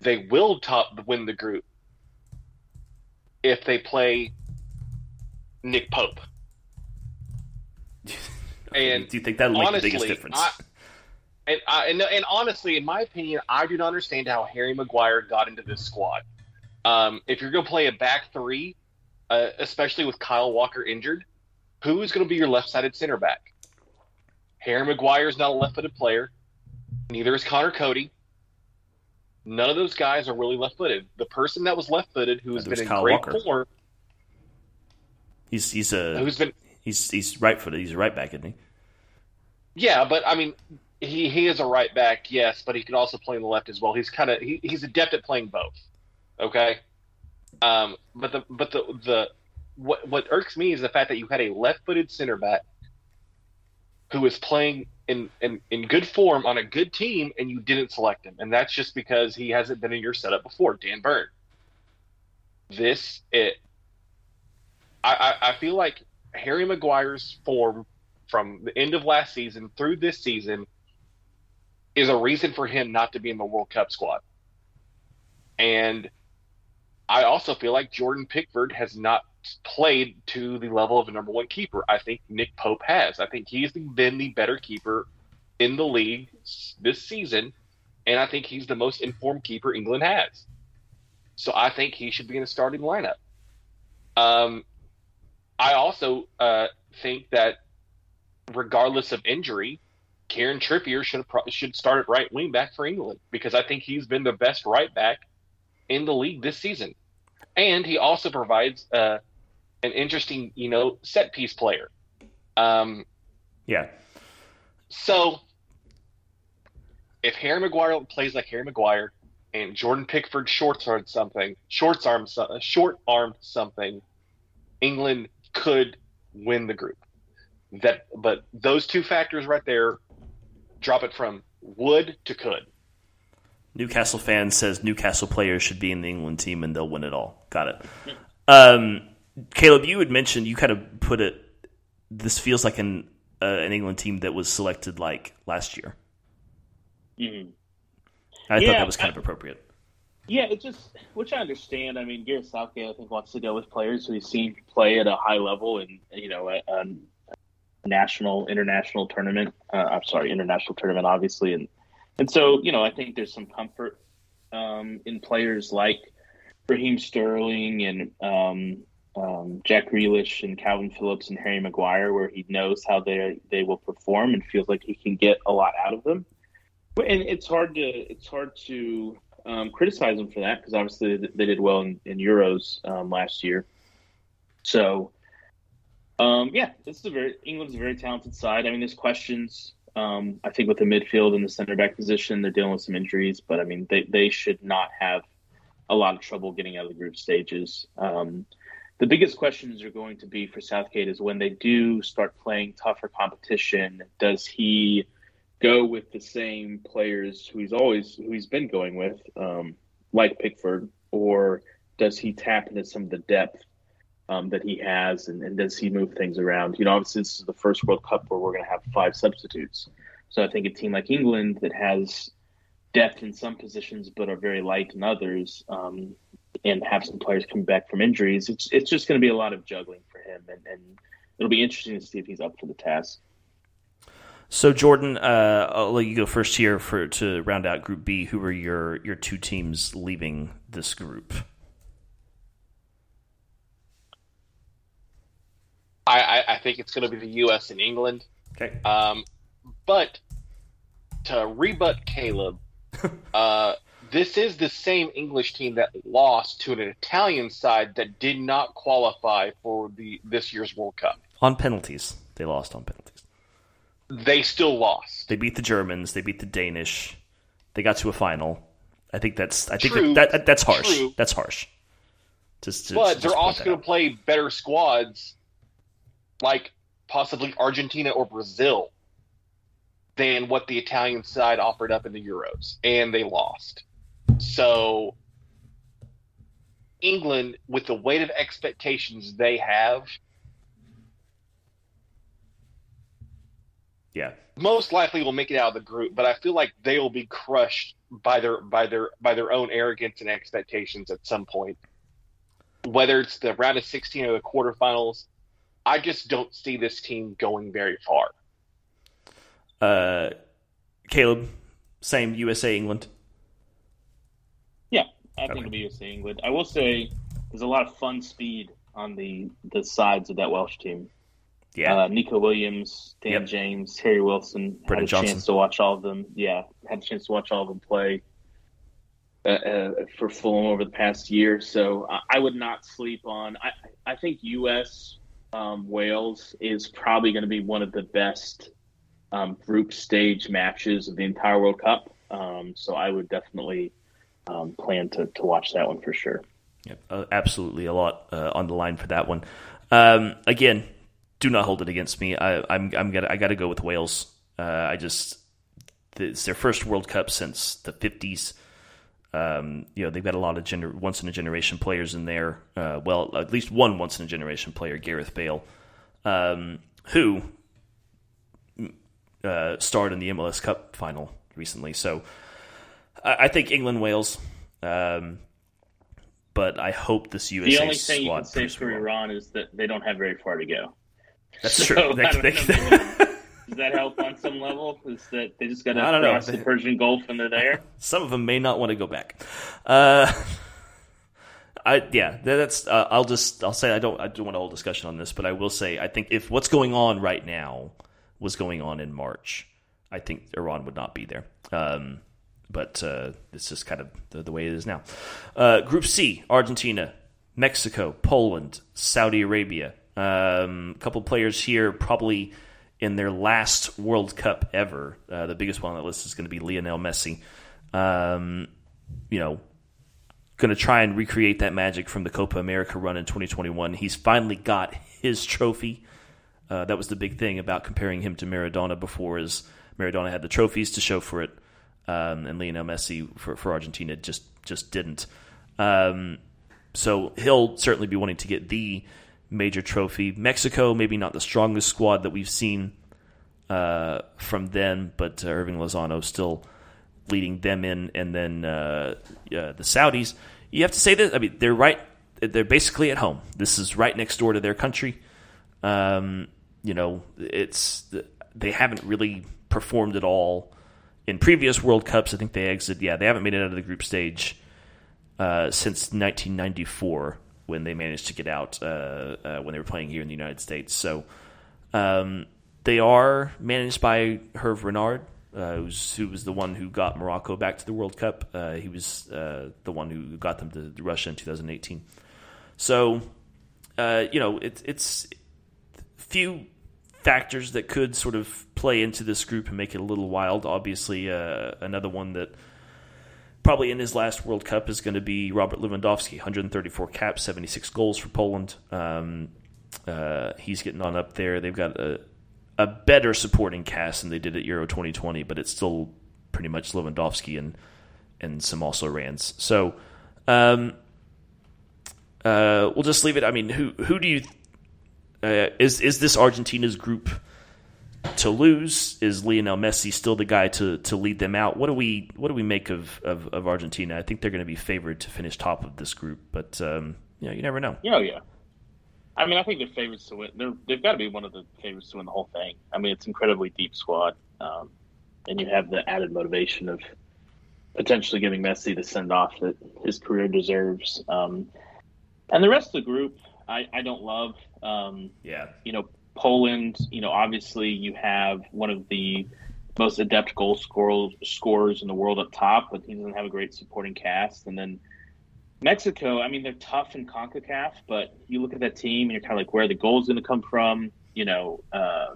They will top win the group if they play Nick Pope. And do you think that'll make honestly, the biggest difference? I, and, I, and and honestly, in my opinion, I do not understand how Harry Maguire got into this squad. Um, if you're going to play a back three, uh, especially with Kyle Walker injured, who is going to be your left-sided center back? Harry Maguire is not a left-footed player. Neither is Conor Coady. None of those guys are really left-footed. The person that was left-footed, who has been in Kyle great Walker. form, he's he's a who's been he's he's right footed. He's a right back, isn't he? Yeah, but I mean, he he is a right back, yes, but he can also play on the left as well. He's kind of he, he's adept at playing both. Okay, um, but the but the the what what irks me is the fact that you had a left-footed center back who is playing in, in in good form on a good team, and you didn't select him, and that's just because he hasn't been in your setup before, Dan Burn. This it, I I, I feel like Harry Maguire's form from the end of last season through this season is a reason for him not to be in the World Cup squad. And I also feel like Jordan Pickford has not played to the level of a number one keeper. I think Nick Pope has. I think he's been the better keeper in the league this season, and I think he's the most informed keeper England has. So I think he should be in the starting lineup. Um, I also uh, think that regardless of injury, Kieran Trippier should pro- should start at right wing back for England because I think he's been the best right back in the league this season, and he also provides uh, an interesting, you know, set piece player. Um, yeah. So if Harry Maguire plays like Harry Maguire and Jordan Pickford shorts armed something, shorts arm short armed something, England could win the group. That, but those two factors right there drop it from would to could. Newcastle fan says Newcastle players should be in the England team and they'll win it all. Got it. Um, Caleb, you had mentioned you kind of put it. This feels like an uh, an England team that was selected like last year. Mm-hmm. I yeah, thought that was kind I, of appropriate. Yeah, it just which I understand. I mean, Gareth Southgate I think wants to go with players who he's seen play at a high level and you know a, a national, international tournament. Uh, I'm sorry, international tournament, obviously, and and so you know I think there's some comfort um, in players like Raheem Sterling and um, um, Jack Grealish and Kalvin Phillips and Harry Maguire, where he knows how they they will perform and feels like he can get a lot out of them. And it's hard to it's hard to um, criticize them for that because obviously they did well in, in Euros um, last year. So, um, yeah, this is a very England's a very talented side. I mean, there's questions. Um, I think with the midfield and the center back position, they're dealing with some injuries, but I mean, they they should not have a lot of trouble getting out of the group stages. Um, the biggest questions are going to be for Southgate is when they do start playing tougher competition, does he go with the same players who he's always who he's been going with, um, like Pickford, or does he tap into some of the depth um, that he has, and, and, does he move things around? You know, obviously this is the first World Cup where we're going to have five substitutes, so I think a team like England that has depth in some positions but are very light in others, um, and have some players come back from injuries, it's it's just going to be a lot of juggling for him, and, and it'll be interesting to see if he's up for the task. So Jordan, uh, I'll let you go first here for to round out Group B. Who are your your two teams leaving this group? I, I, I think it's going to be the U.S. and England. Okay. Um, but to rebut Caleb, uh, this is the same English team that lost to an Italian side that did not qualify for the this year's World Cup on penalties. They lost on penalties. They still lost. They beat the Germans. They beat the Danish. They got to a final. I think that's I think True. That, that, that's harsh. True. That's harsh. Just, to, but they're also going to play better squads, like possibly Argentina or Brazil, than what the Italian side offered up in the Euros, and they lost. So England, with the weight of expectations they have, yeah, most likely will make it out of the group. But I feel like they will be crushed by their by their by their own arrogance and expectations at some point. Whether it's the round of sixteen or the quarterfinals, I just don't see this team going very far. Uh, Caleb, same USA England. I think it'll be USA England. I will say there's a lot of fun speed on the the sides of that Welsh team. Yeah, uh, Neco Williams, Dan yep. James, Harry Wilson. Brennan had a Johnson. chance to watch all of them. Yeah, had a chance to watch all of them play uh, uh, for Fulham over the past year. So I, I would not sleep on. I I think U.S. Um, Wales is probably going to be one of the best um, group stage matches of the entire World Cup. Um, so I would definitely um, plan to, to watch that one for sure. Yep, uh, absolutely, a lot uh, on the line for that one. Um, again, do not hold it against me. I, I'm I'm gonna I got to go with Wales. Uh, I just it's their first World Cup since the '50s. Um, you know they've got a lot of gener- once in a generation players in there. Uh, well, at least one once in a generation player, Gareth Bale, um, who uh, starred in the MLS Cup final recently. So I, think England, Wales. Um, but I hope this USA The only thing you can say for Iran is that they don't have very far to go. That's so, true. They, they, does that help on some level? Is that they just got to cross know. the Persian Gulf and they're there? Some of them may not want to go back. Uh, I yeah, that's. Uh, I'll just I'll say I don't I don't want a whole discussion on this, but I will say I think if what's going on right now was going on in March, I think Iran would not be there. Um, but uh, it's just kind of the, the way it is now. Uh, Group C: Argentina, Mexico, Poland, Saudi Arabia. Um, a couple players here probably in their last World Cup ever. Uh, the biggest one on that list is going to be Lionel Messi. Um, you know, going to try and recreate that magic from the Copa America run in 2021. He's finally got his trophy. Uh, that was the big thing about comparing him to Maradona before, is Maradona had the trophies to show for it, um, and Lionel Messi for, for Argentina just just didn't. Um, so he'll certainly be wanting to get the major trophy. Mexico, maybe not the strongest squad that we've seen uh, from then, but uh, Hirving Lozano still leading them in, and then uh, the Saudis. You have to say that I mean they're right. They're basically at home. This is right next door to their country. Um, you know, it's they haven't really performed at all in previous World Cups. I think they exited. Yeah, they haven't made it out of the group stage uh, since 1994 when they managed to get out uh, uh, when they were playing here in the United States. So um, they are managed by Hervé Renard, uh, who was the one who got Morocco back to the World Cup. Uh, he was uh, the one who got them to Russia in 2018. So, you know, it, it's few factors that could sort of play into this group and make it a little wild. Obviously, uh, another one that probably in his last World Cup is going to be Robert Lewandowski, 134 caps, 76 goals for Poland. Um, uh, he's getting on up there. They've got a, a better supporting cast than they did at Euro 2020, but it's still pretty much Lewandowski and and some also Rans. So um, uh, we'll just leave it. I mean, who who do you uh, is is this Argentina's group to lose? Is Lionel Messi still the guy to, to lead them out? What do we what do we make of, of, of Argentina? I think they're going to be favored to finish top of this group, but um, you you never know. Yeah, yeah. I mean, I think they're favorites to win. They're, they've got to be one of the favorites to win the whole thing. I mean, it's incredibly deep squad, um, and you have the added motivation of potentially giving Messi the send off that his career deserves. Um, and the rest of the group, I, I don't love. Um, yeah. You know, Poland, you know, obviously you have one of the most adept goal scorers, scorers in the world up top, but he doesn't have a great supporting cast. And then Mexico, I mean, they're tough in CONCACAF, but you look at that team and you're kind of like, where are the goals going to come from? You know, uh,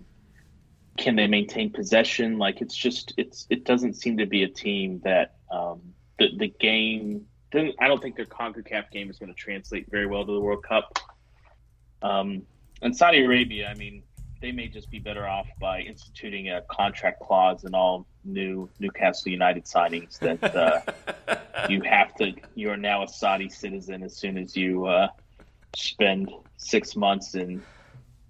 can they maintain possession? Like, it's just, it's, it doesn't seem to be a team that um, the, the game, I don't think their CONCACAF game is going to translate very well to the World Cup. Um, and Saudi Arabia, I mean, they may just be better off by instituting a contract clause in all new Newcastle United signings that uh, you have to. You are now a Saudi citizen as soon as you uh, spend six months in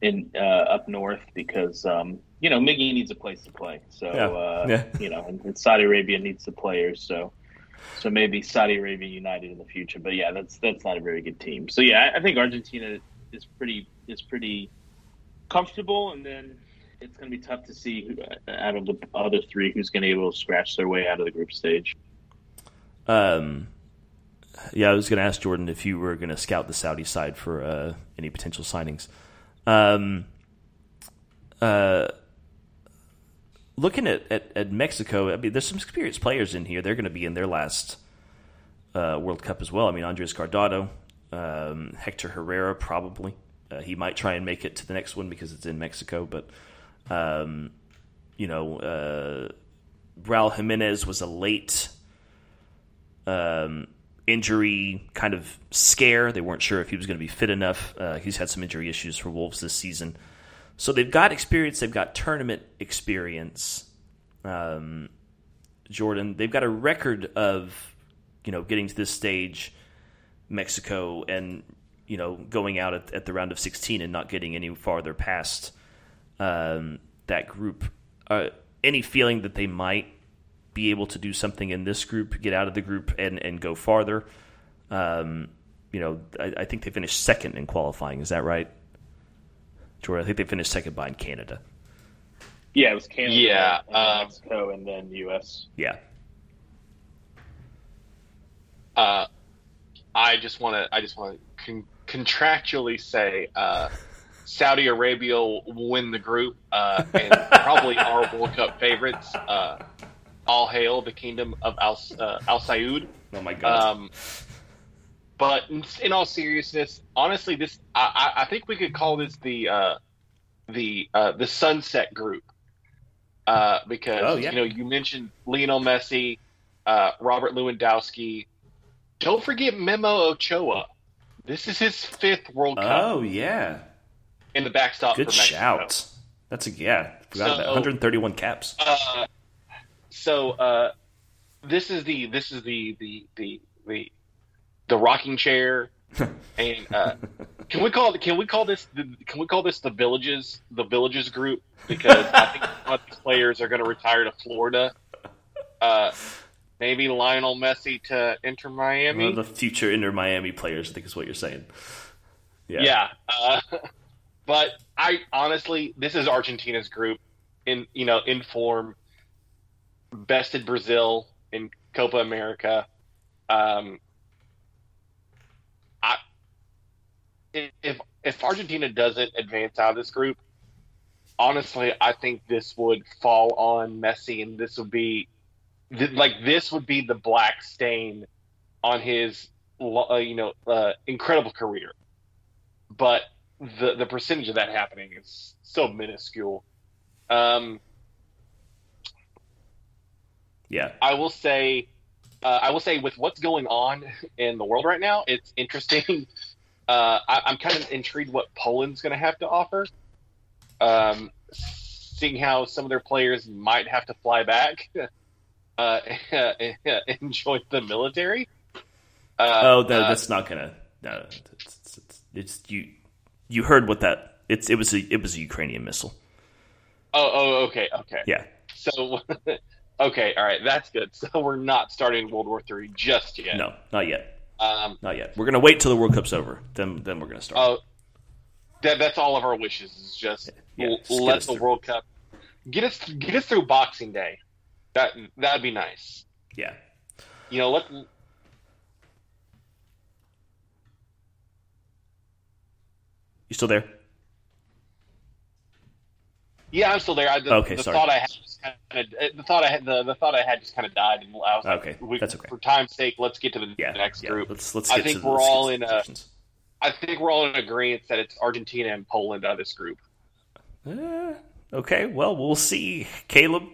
in uh, up north because um, you know Miggy needs a place to play. So yeah. Uh, yeah. you know, and, and, Saudi Arabia needs the players. So so maybe Saudi Arabia United in the future. But yeah, that's that's not a very good team. So yeah, I, I think Argentina is pretty is pretty comfortable, and then it's going to be tough to see who, out of the other three who's going to be able to scratch their way out of the group stage. Um, yeah, I was going to ask Jordan if you were going to scout the Saudi side for uh, any potential signings. Um, uh, looking at, at, at, Mexico, I mean, there's some experienced players in here. They're going to be in their last uh, World Cup as well. I mean, Andres Guardado, um, Hector Herrera probably. Uh, he might try and make it to the next one because it's in Mexico, but um, you know, uh, Raul Jimenez was a late um, injury kind of scare. They weren't sure if he was going to be fit enough. Uh, he's had some injury issues for Wolves this season, so they've got experience. They've got tournament experience. Um, Jordan, they've got a record of you know getting to this stage Mexico and you know going out at, at, the round of 16 and not getting any farther past um, that group. Uh, any feeling that they might be able to do something in this group, get out of the group, and and go farther? Um, you know, I, I, think they finished second in qualifying. Is that right, Jordan? I think they finished second behind Canada. Yeah, it was Canada, yeah, and um, Mexico, and then U.S. Yeah. Uh, I just want to I just want to con- contractually say uh, Saudi Arabia will win the group uh, and probably our World Cup favorites. Uh, all hail the kingdom of Al uh, Al Saud. Oh my god. Um, but in, in all seriousness, honestly, this I, I I think we could call this the uh, the uh, the sunset group uh, because Oh, yeah. you know you mentioned Lionel Messi, uh, Robert Lewandowski. Don't forget Memo Ochoa. This is his fifth World Cup oh yeah. in the backstop Good for Mexico. shout. That's a yeah. Forgot So- about 131 caps. Uh, so uh, this is the this is the the the the, the rocking chair, and uh, can we call can we call this the, can we call this the villages the villages group because I think a lot of these players are going to retire to Florida. Maybe Lionel Messi to Inter Miami. Of the future Inter Miami players, I think is what you're saying. Yeah. Yeah. Uh, but I honestly, this is Argentina's group in you know in form. Bested Brazil in Copa America. Um, I if if Argentina doesn't advance out of this group, honestly, I think this would fall on Messi, and this would be th- like this would be the black stain on his uh, you know uh, incredible career but the the percentage of that happening is so minuscule. Um, Yeah. I will say, uh, I will say, with what's going on in the world right now, it's interesting. Uh, I, I'm kind of intrigued what Poland's going to have to offer. Um, seeing how some of their players might have to fly back uh, and join the military. Uh, Oh, that, uh, that's not gonna. No, it's, it's, it's, it's you. You heard what that? It's it was a it was a Ukrainian missile. oh, oh, okay, okay. Yeah. So, okay, all right, that's good. So we're not starting World War Three just yet. No, not yet. Um, Not yet. We're gonna wait till the World Cup's over. Then then we're gonna start. oh, that that's all of our wishes is just Yeah, get let the through. World Cup get us get us through Boxing Day. That that'd be nice. yeah. You know, let You still there? yeah, I'm still there. I, the, Okay, the sorry. thought I had just kind of the thought I had the, the thought I had just kind of died, and I was like, Okay, we, that's okay. For time's sake, let's get to the Yeah. next yeah. group. Let's let's I think we're let's all in the a-. I think we're all in agreement that it's Argentina and Poland out of this group. Eh, okay, well, we'll see. Caleb,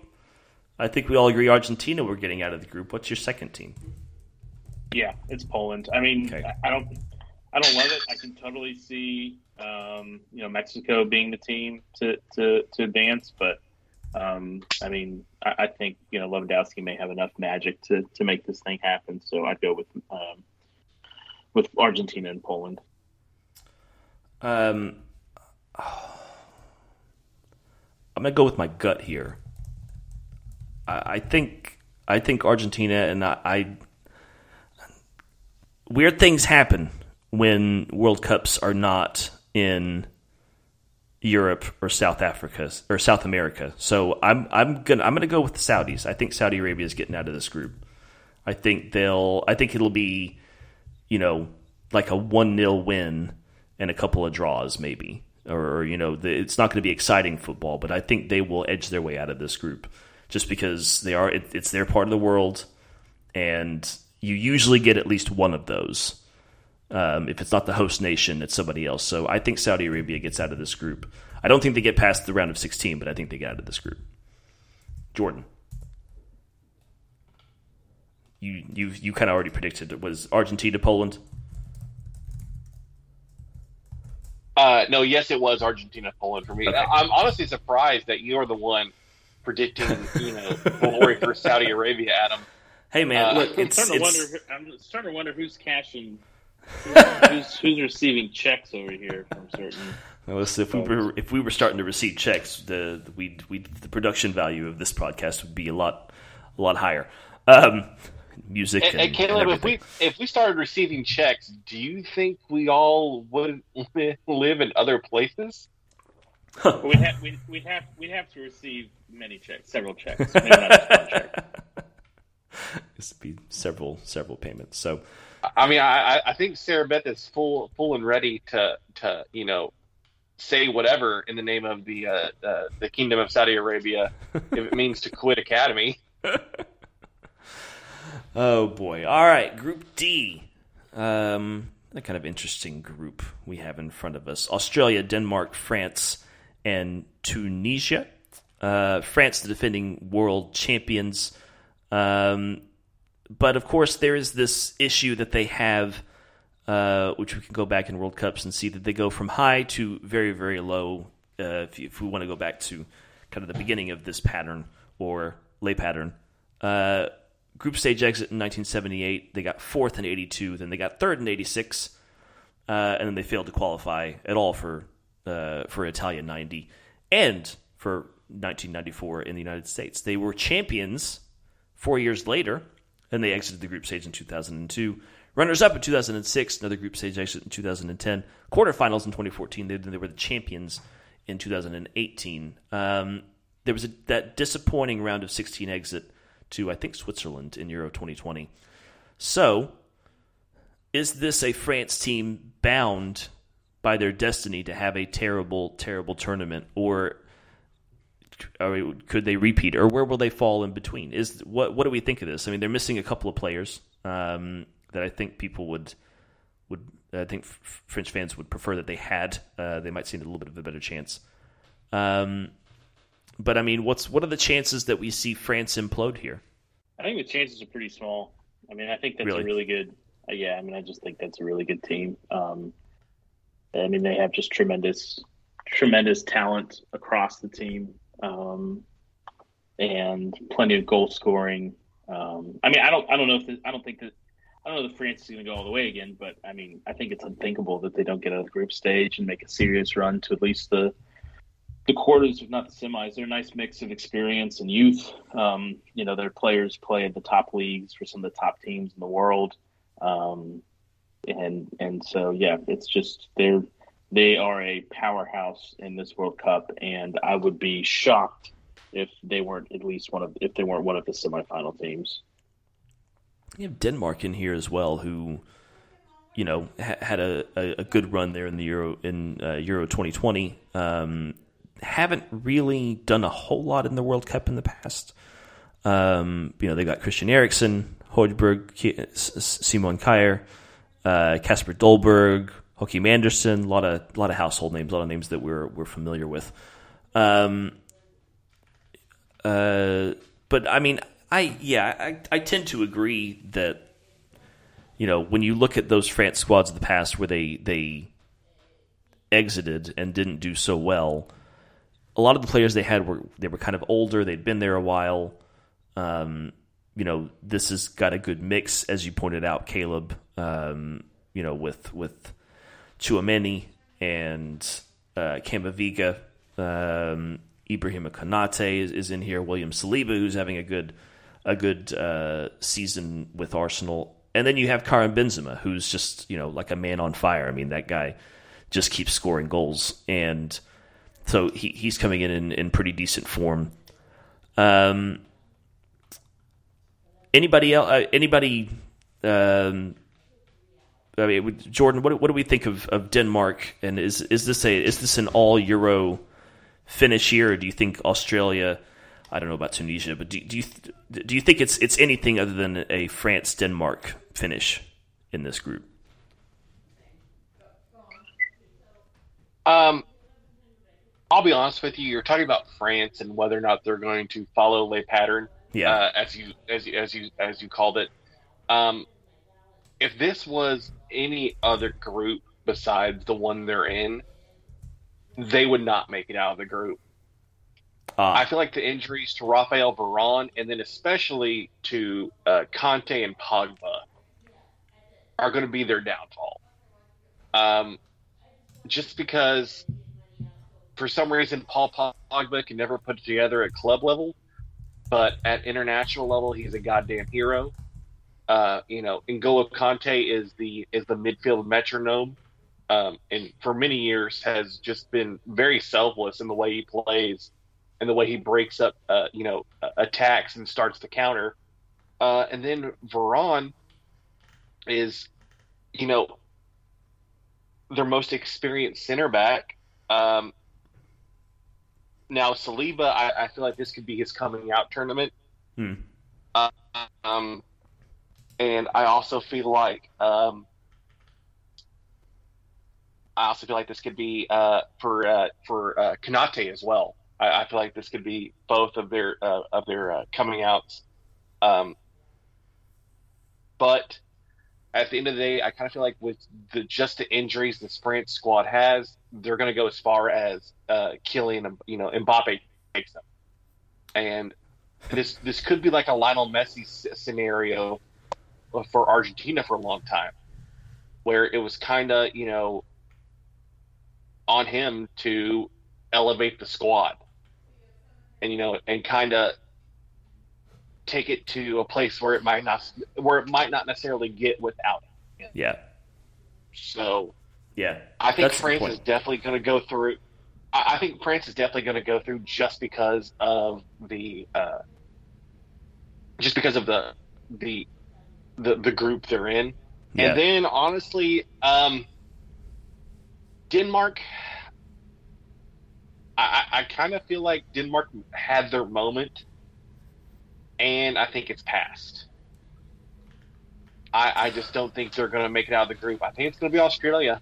I think we all agree Argentina we're getting out of the group. What's your second team? Yeah, it's Poland. I mean, Okay. I, I don't, I don't love it. I can totally see, um, you know, Mexico being the team to to, to advance, but um, I mean, I, I think you know Lewandowski may have enough magic to, to make this thing happen. So I'd go with um, with Argentina and Poland. Um, I'm gonna go with my gut here. I, think I think Argentina and I, I weird things happen when World Cups are not in Europe or South Africa or South America. So I'm I'm gonna I'm gonna go with the Saudis. I think Saudi Arabia is getting out of this group. I think they'll I think it'll be, you know, like a one 0 win and a couple of draws maybe. Or, or, you know, the, it's not going to be exciting football, but I think they will edge their way out of this group just because they are it, it's their part of the world and you usually get at least one of those. Um, if it's not the host nation, it's somebody else. So I think Saudi Arabia gets out of this group. I don't think they get past the round of 16, but I think they get out of this group. Jordan, you you you kind of already predicted it was Argentina Poland. Uh, no, yes, it was Argentina Poland for me. Okay. I'm honestly surprised that you're the one predicting, you know, glory for Saudi Arabia, Adam. Hey man, Uh, look, I'm it's, starting to it's wonder. I'm starting to wonder who's cashing, who's, who's receiving checks over here from certain. well, listen, if we were if we were starting to receive checks, the we we the production value of this podcast would be a lot a lot higher. Um, music And, and, and Caleb, and if we if we started receiving checks, do you think we all would live in other places? But we'd have we'd, we'd have we'd have to receive many checks, several checks, maybe not just one check. this would be several several payments. So I mean, I, I- I think Sarah Beth is full full and ready to to you know say whatever in the name of the uh, uh, the Kingdom of Saudi Arabia if it means to quit Academy. oh boy! All right, Group D. Um, a kind of interesting group we have in front of us: Australia, Denmark, France, and Tunisia. Uh, France, the defending world champions. Um, but of course, there is this issue that they have, uh, which we can go back in World Cups and see that they go from high to very, very low. Uh, if, if, we want to go back to kind of the beginning of this pattern or lay pattern, uh, group stage exit in 1978, they got fourth in 82, then they got third in 86, uh, and then they failed to qualify at all for for Italia 90 and for 1994 in the United States. They were champions four years later, and they exited the group stage in 2002. Runners up in 2006, another group stage exit in 2010. Quarterfinals in 2014. They, they were the champions in 2018. Um, there was a, that disappointing round of 16 exit to, I think, Switzerland in Euro 2020. So, is this a France team bound by their destiny to have a terrible, terrible tournament, or could they repeat, or where will they fall in between? Is what what do we think of this? I mean, they're missing a couple of players um, that I think people would would I think French fans would prefer that they had. Uh, they might see a little bit of a better chance. Um, but I mean, what's what are the chances that we see France implode here? I think the chances are pretty small. I mean, I think that's really? a really good. Uh, yeah, I mean, I just think that's a really good team. Um, I mean, they have just tremendous, tremendous talent across the team um, and plenty of goal scoring. Um, I mean, I don't, I don't know if I don't think that I don't know if France is going to go all the way again, but I mean, I think it's unthinkable that they don't get out of the group stage and make a serious run to at least the the quarters, if not the semis. They're a nice mix of experience and youth. Um, you know, their players play at the top leagues for some of the top teams in the world, um, and and so yeah, it's just they're they are a powerhouse in this World Cup, and I would be shocked if they weren't at least one of if they weren't one of the semifinal teams. You have Denmark in here as well, who you know ha- had a, a, good run there in the Euro in uh, Euro 2020. Um, haven't really done a whole lot in the World Cup in the past. Um, you know, they got Christian Eriksen, Højbjerg, Simon Kjær, Kasper uh, Dolberg, Joachim Andersen, a lot of a lot of household names, a lot of names that we're we're familiar with. Um, uh, but I mean, I yeah, I, I tend to agree that you know when you look at those France squads of the past where they they exited and didn't do so well, a lot of the players they had were they were kind of older, they'd been there a while. Um, you know, this has got a good mix, as you pointed out, Caleb. Um, you know, with with Tchouameni and uh, Camavinga. Um, Ibrahim Konate is, is, in here. William Saliba, who's having a good a good uh, season with Arsenal. And then you have Karim Benzema, who's just you know like a man on fire. I mean, that guy just keeps scoring goals, and so he, he's coming in, in in pretty decent form. Um, anybody else? Uh, anybody um, I mean, Jordan, what, what do we think of, of Denmark? And is is this a is this an all Euro finish here, or do you think Australia? I don't know about Tunisia, but do, do you do you think it's it's anything other than a France Denmark finish in this group? Um, I'll be honest with you. You're talking about France and whether or not they're going to follow lay pattern, yeah, uh, as you as you as you as you called it. Um, if this was any other group besides the one they're in, they would not make it out of the group. Uh, I feel like the injuries to Raphael Varane and then especially to uh, Kanté and Pogba are going to be their downfall. Um, just because for some reason Paul Pogba can never put it together at club level, but at international level he's a goddamn hero. Uh, you know, N'Golo Kanté is the is the midfield metronome, um, and for many years has just been very selfless in the way he plays, and the way he breaks up, uh, you know, attacks and starts to counter. Uh, and then Varane is, you know, their most experienced center back. Um, now Saliba, I, I, feel like this could be his coming out tournament. Hmm Uh, um, and I also feel like um, I also feel like this could be uh, for uh, for uh, Konate as well. I, I, feel like this could be both of their uh, of their uh, coming outs. Um, but at the end of the day, I kind of feel like with the just the injuries the sprint squad has, they're going to go as far as uh, Kylian, you know, Mbappe takes them, and this this could be like a Lionel Messi scenario for Argentina for a long time, where it was kind of you know on him to elevate the squad, and you know, and kind of take it to a place where it might not where it might not necessarily get without him. Yeah. So. Yeah. I think France is definitely going to go through. I think France is definitely going to go through just because of the, uh, just because of the the the, the group they're in. Yeah. And then honestly, um, Denmark, I, I kind of feel like Denmark had their moment, and I think it's past. I, I just don't think they're going to make it out of the group. I think it's going to be Australia.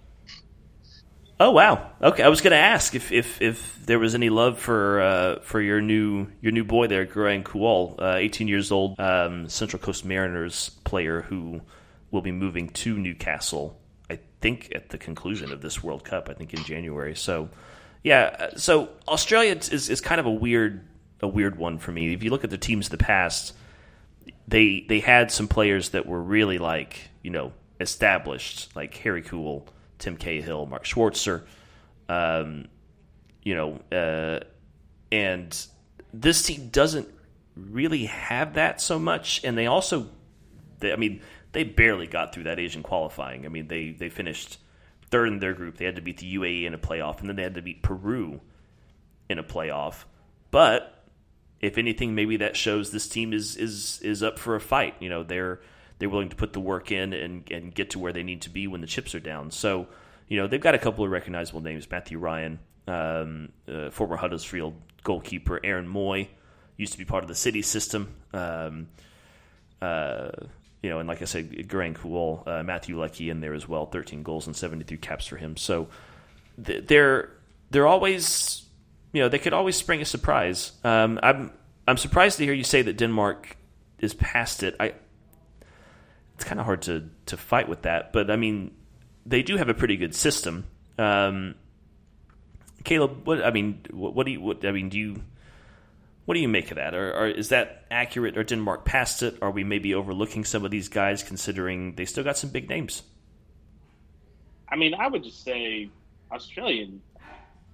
Oh wow! Okay, I was going to ask if, if, if there was any love for uh, for your new your new boy there, Garang Kuol, uh, 18 years old, um, Central Coast Mariners player who will be moving to Newcastle. I think at the conclusion of this World Cup. I think in January. So yeah, uh, so Australia is is kind of a weird a weird one for me. If you look at the teams of the past, they they had some players that were really like you know established, like Harry Kewell Tim Cahill, Mark Schwarzer, um, you know, uh, and this team doesn't really have that so much, and they also, they, I mean, they barely got through that Asian qualifying. I mean, they they finished third in their group. They had to beat the UAE in a playoff, and then they had to beat Peru in a playoff. But if anything, maybe that shows this team is is is up for a fight. You know, they're they're willing to put the work in and, and get to where they need to be when the chips are down. So, you know, they've got a couple of recognizable names. Matthew Ryan, um, uh, former Huddersfield goalkeeper. Aaron Mooy, used to be part of the City system. Um, uh, you know, and like I said, Garang Kuol, uh, Matthew Leckie in there as well. 13 goals and 73 caps for him. So they're they're always, you know, they could always spring a surprise. Um, I'm I'm surprised to hear you say that Denmark is past it. I it's kind of hard to to fight with that. But I mean, they do have a pretty good system. Um, Caleb, what I mean, what, what do you? What, I mean, do you? What do you make of that? Or, or, is that accurate? Or Denmark past it? Are we maybe overlooking some of these guys, considering they still got some big names? I mean, I would just say Australian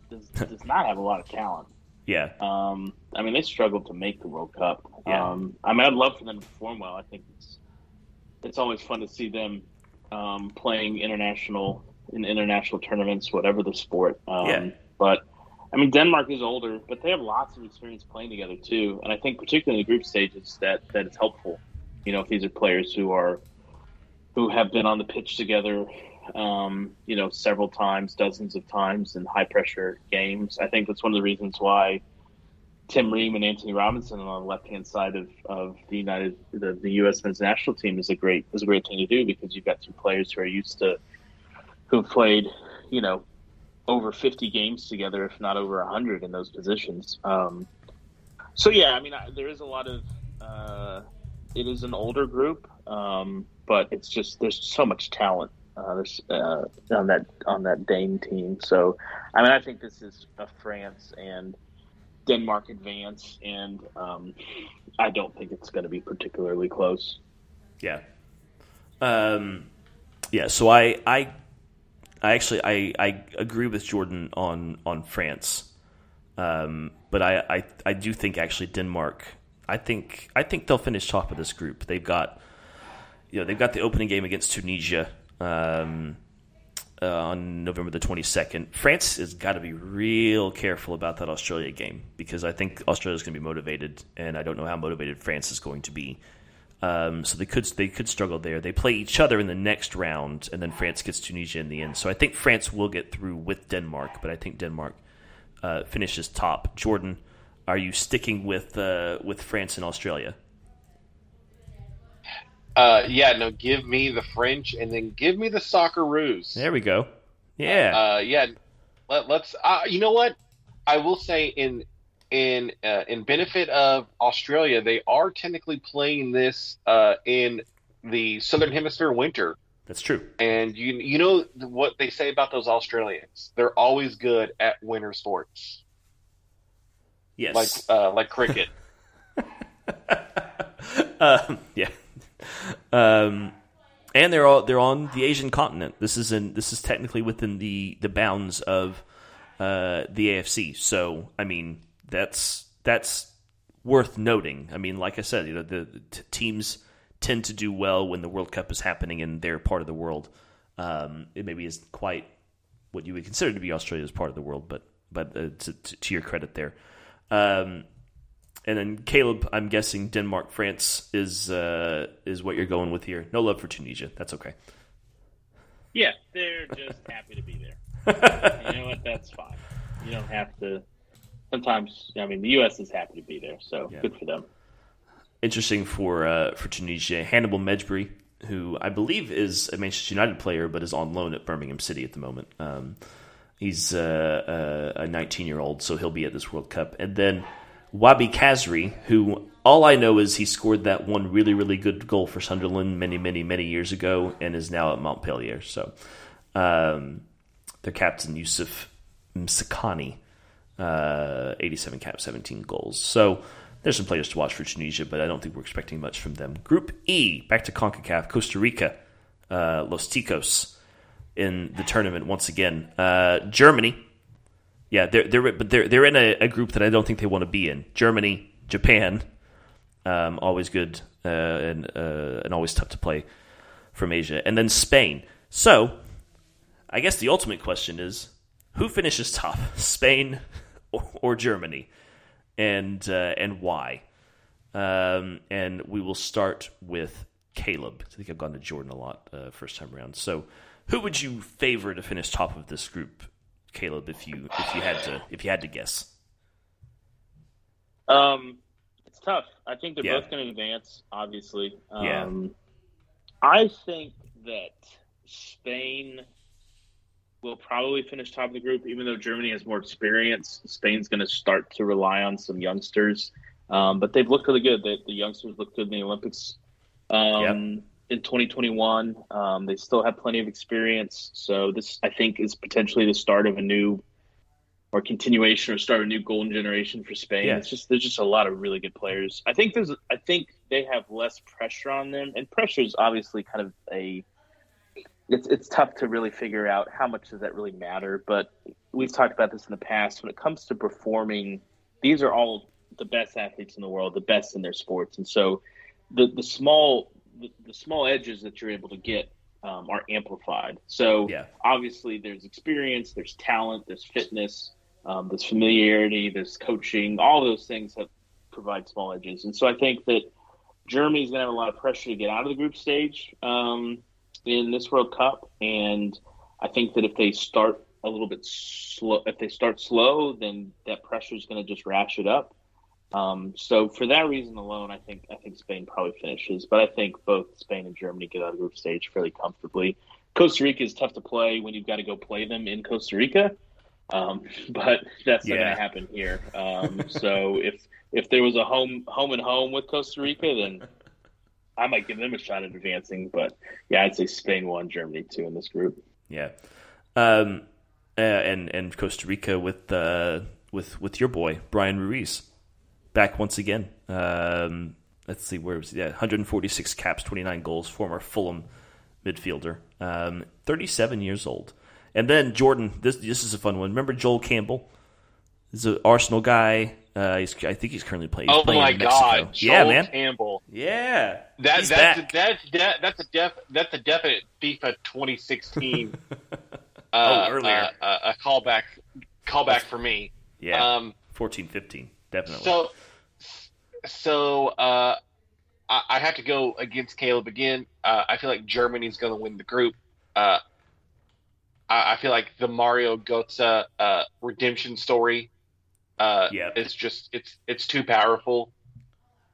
does, does not have a lot of talent. Yeah. Um, I mean, they struggled to make the World Cup. Yeah. Um, I mean, I'd love for them to perform well. I think it's it's always fun to see them um, playing international in international tournaments, whatever the sport. Um, yeah. But I mean, Denmark is older, but they have lots of experience playing together too. And I think, particularly in the group stages, that that it's helpful. You know, if these are players who are who have been on the pitch together, um, you know, several times, dozens of times in high pressure games. I think that's one of the reasons why Tim Ream and Antonee Robinson on the left hand side of, of the United the, the U.S. men's national team is a great is a great thing to do because you've got two players who are used to who've played you know over 50 games together, if not over 100 in those positions. Um, so yeah, I mean I, there is a lot of uh, it is an older group, um, but it's just there's so much talent uh, uh, on that on that Dane team. So I mean I think this is a France and Denmark advance, and um, I don't think it's going to be particularly close. Yeah. Um, yeah. So I, I, I actually I, I agree with Jordan on on France, um, but I, I I do think actually Denmark. I think I think they'll finish top of this group. They've got, you know, they've got the opening game against Tunisia. Um, uh, on November the 22nd. France has got to be real careful about that Australia game because I think Australia is going to be motivated, and I don't know how motivated France is going to be. Um, so they could they could struggle there. They play each other in the next round, and then France gets Tunisia in the end. So I think France will get through with Denmark, but I think Denmark uh, finishes top. Jordan, are you sticking with uh, with France and Australia? Uh, yeah, no, give me the French and then give me the soccer Socceroos. There we go. Yeah. Uh, yeah. Let, let's. Uh, you know what? I will say in in uh, in benefit of Australia, they are technically playing this uh, in the Southern Hemisphere winter. That's true. And you you know what they say about those Australians? They're always good at winter sports, Yes. like uh, like cricket. um, yeah. Um, and they're all they're on the Asian continent. This is in this is technically within the the bounds of uh, the AFC. So I mean that's that's worth noting. I mean, like I said, you know the, the t- teams tend to do well when the World Cup is happening in their part of the world. Um, it maybe isn't quite what you would consider to be Australia's part of the world, but but uh, to, to, to your credit there. Um, and then Caleb, I'm guessing Denmark, France is uh, is what you're going with here. No love for Tunisia. That's okay. Yeah, they're just happy to be there. you know what? That's fine. You don't have to. Sometimes, I mean, the U.S. is happy to be there, so Yeah. good for them. Interesting for uh, for Tunisia, Hannibal Mejbri, who I believe is a Manchester United player, but is on loan at Birmingham City at the moment. Um, he's uh, uh, a 19 year old, so he'll be at this World Cup. And then Wahbi Khazri, who all I know is he scored that one really really good goal for Sunderland many many many years ago, and is now at Montpellier. So um, their captain Youssef Msakni, uh, 87 caps, 17 goals. So there's some players to watch for Tunisia, but I don't think we're expecting much from them. Group E, back to CONCACAF, Costa Rica, uh, Los Ticos in the tournament once again. Uh, Germany, yeah, they're they're but they're they're in a, a group that I don't think they want to be in. Germany, Japan, um, always good uh, and uh, and always tough to play from Asia, and then Spain. So, I guess the ultimate question is who finishes top, Spain or, or Germany, and uh, and why? Um, and we will start with Caleb. I think I've gone to Jordan a lot uh, first time around. So, who would you favor to finish top of this group, Caleb? If you if you had to if you had to guess, Um, it's tough. I think they're Yeah. both going to advance. Obviously, um, Yeah. I think that Spain will probably finish top of the group, even though Germany has more experience. Spain's going to start to rely on some youngsters, um, but they've looked really good. The, the youngsters looked good in the Olympics um, in 2021. Um, they still have plenty of experience, so this I think is potentially the start of a new or continuation or start of a new golden generation for Spain. Yeah. It's just there's just a lot of really good players. I think there's I think they have less pressure on them, and pressure is obviously kind of a it's it's tough to really figure out how much does that really matter. But we've talked about this in the past. When it comes to performing, these are all the best athletes in the world, the best in their sports, and so the the small the, the small edges that you're able to get um, are amplified. So yeah, obviously there's experience, there's talent, there's fitness, um, there's familiarity, there's coaching, all those things that provide small edges. And so I think that Germany's going to have a lot of pressure to get out of the group stage um, in this World Cup. And I think that if they start a little bit slow, if they start slow, then that pressure is going to just ratchet up. Um, so for that reason alone, I think I think Spain probably finishes, but I think both Spain and Germany get out of the group stage fairly comfortably. Costa Rica is tough to play when you've got to go play them in Costa Rica, um, but that's not going to happen here. Um, so if if there was a home home and home with Costa Rica, then I might give them a shot at advancing. But yeah, I'd say Spain one, Germany two in this group. yeah. Um, uh, and and Costa Rica with uh, with with your boy Bryan Ruiz back once again. Um, let's see where was he? Yeah, 146 caps, 29 goals. Former Fulham midfielder, um, 37 years old. And then Jordan, this this is a fun one. Remember Joel Campbell? He's an Arsenal guy. Uh, he's, I think he's currently playing. He's Oh playing my in Mexico. God, yeah, Joel man. Campbell. Yeah, That He's that's back. a, that's de- that's a def that's a definite FIFA 2016. uh, Oh, earlier. uh, a callback callback for me. yeah. Um, 14, 15, definitely. so so uh, I, I have to go against Caleb again. Uh, I feel like Germany's going to win the group. Uh, I, I feel like the Mario Götze uh, redemption story. Uh, Yeah. it's just it's it's too powerful.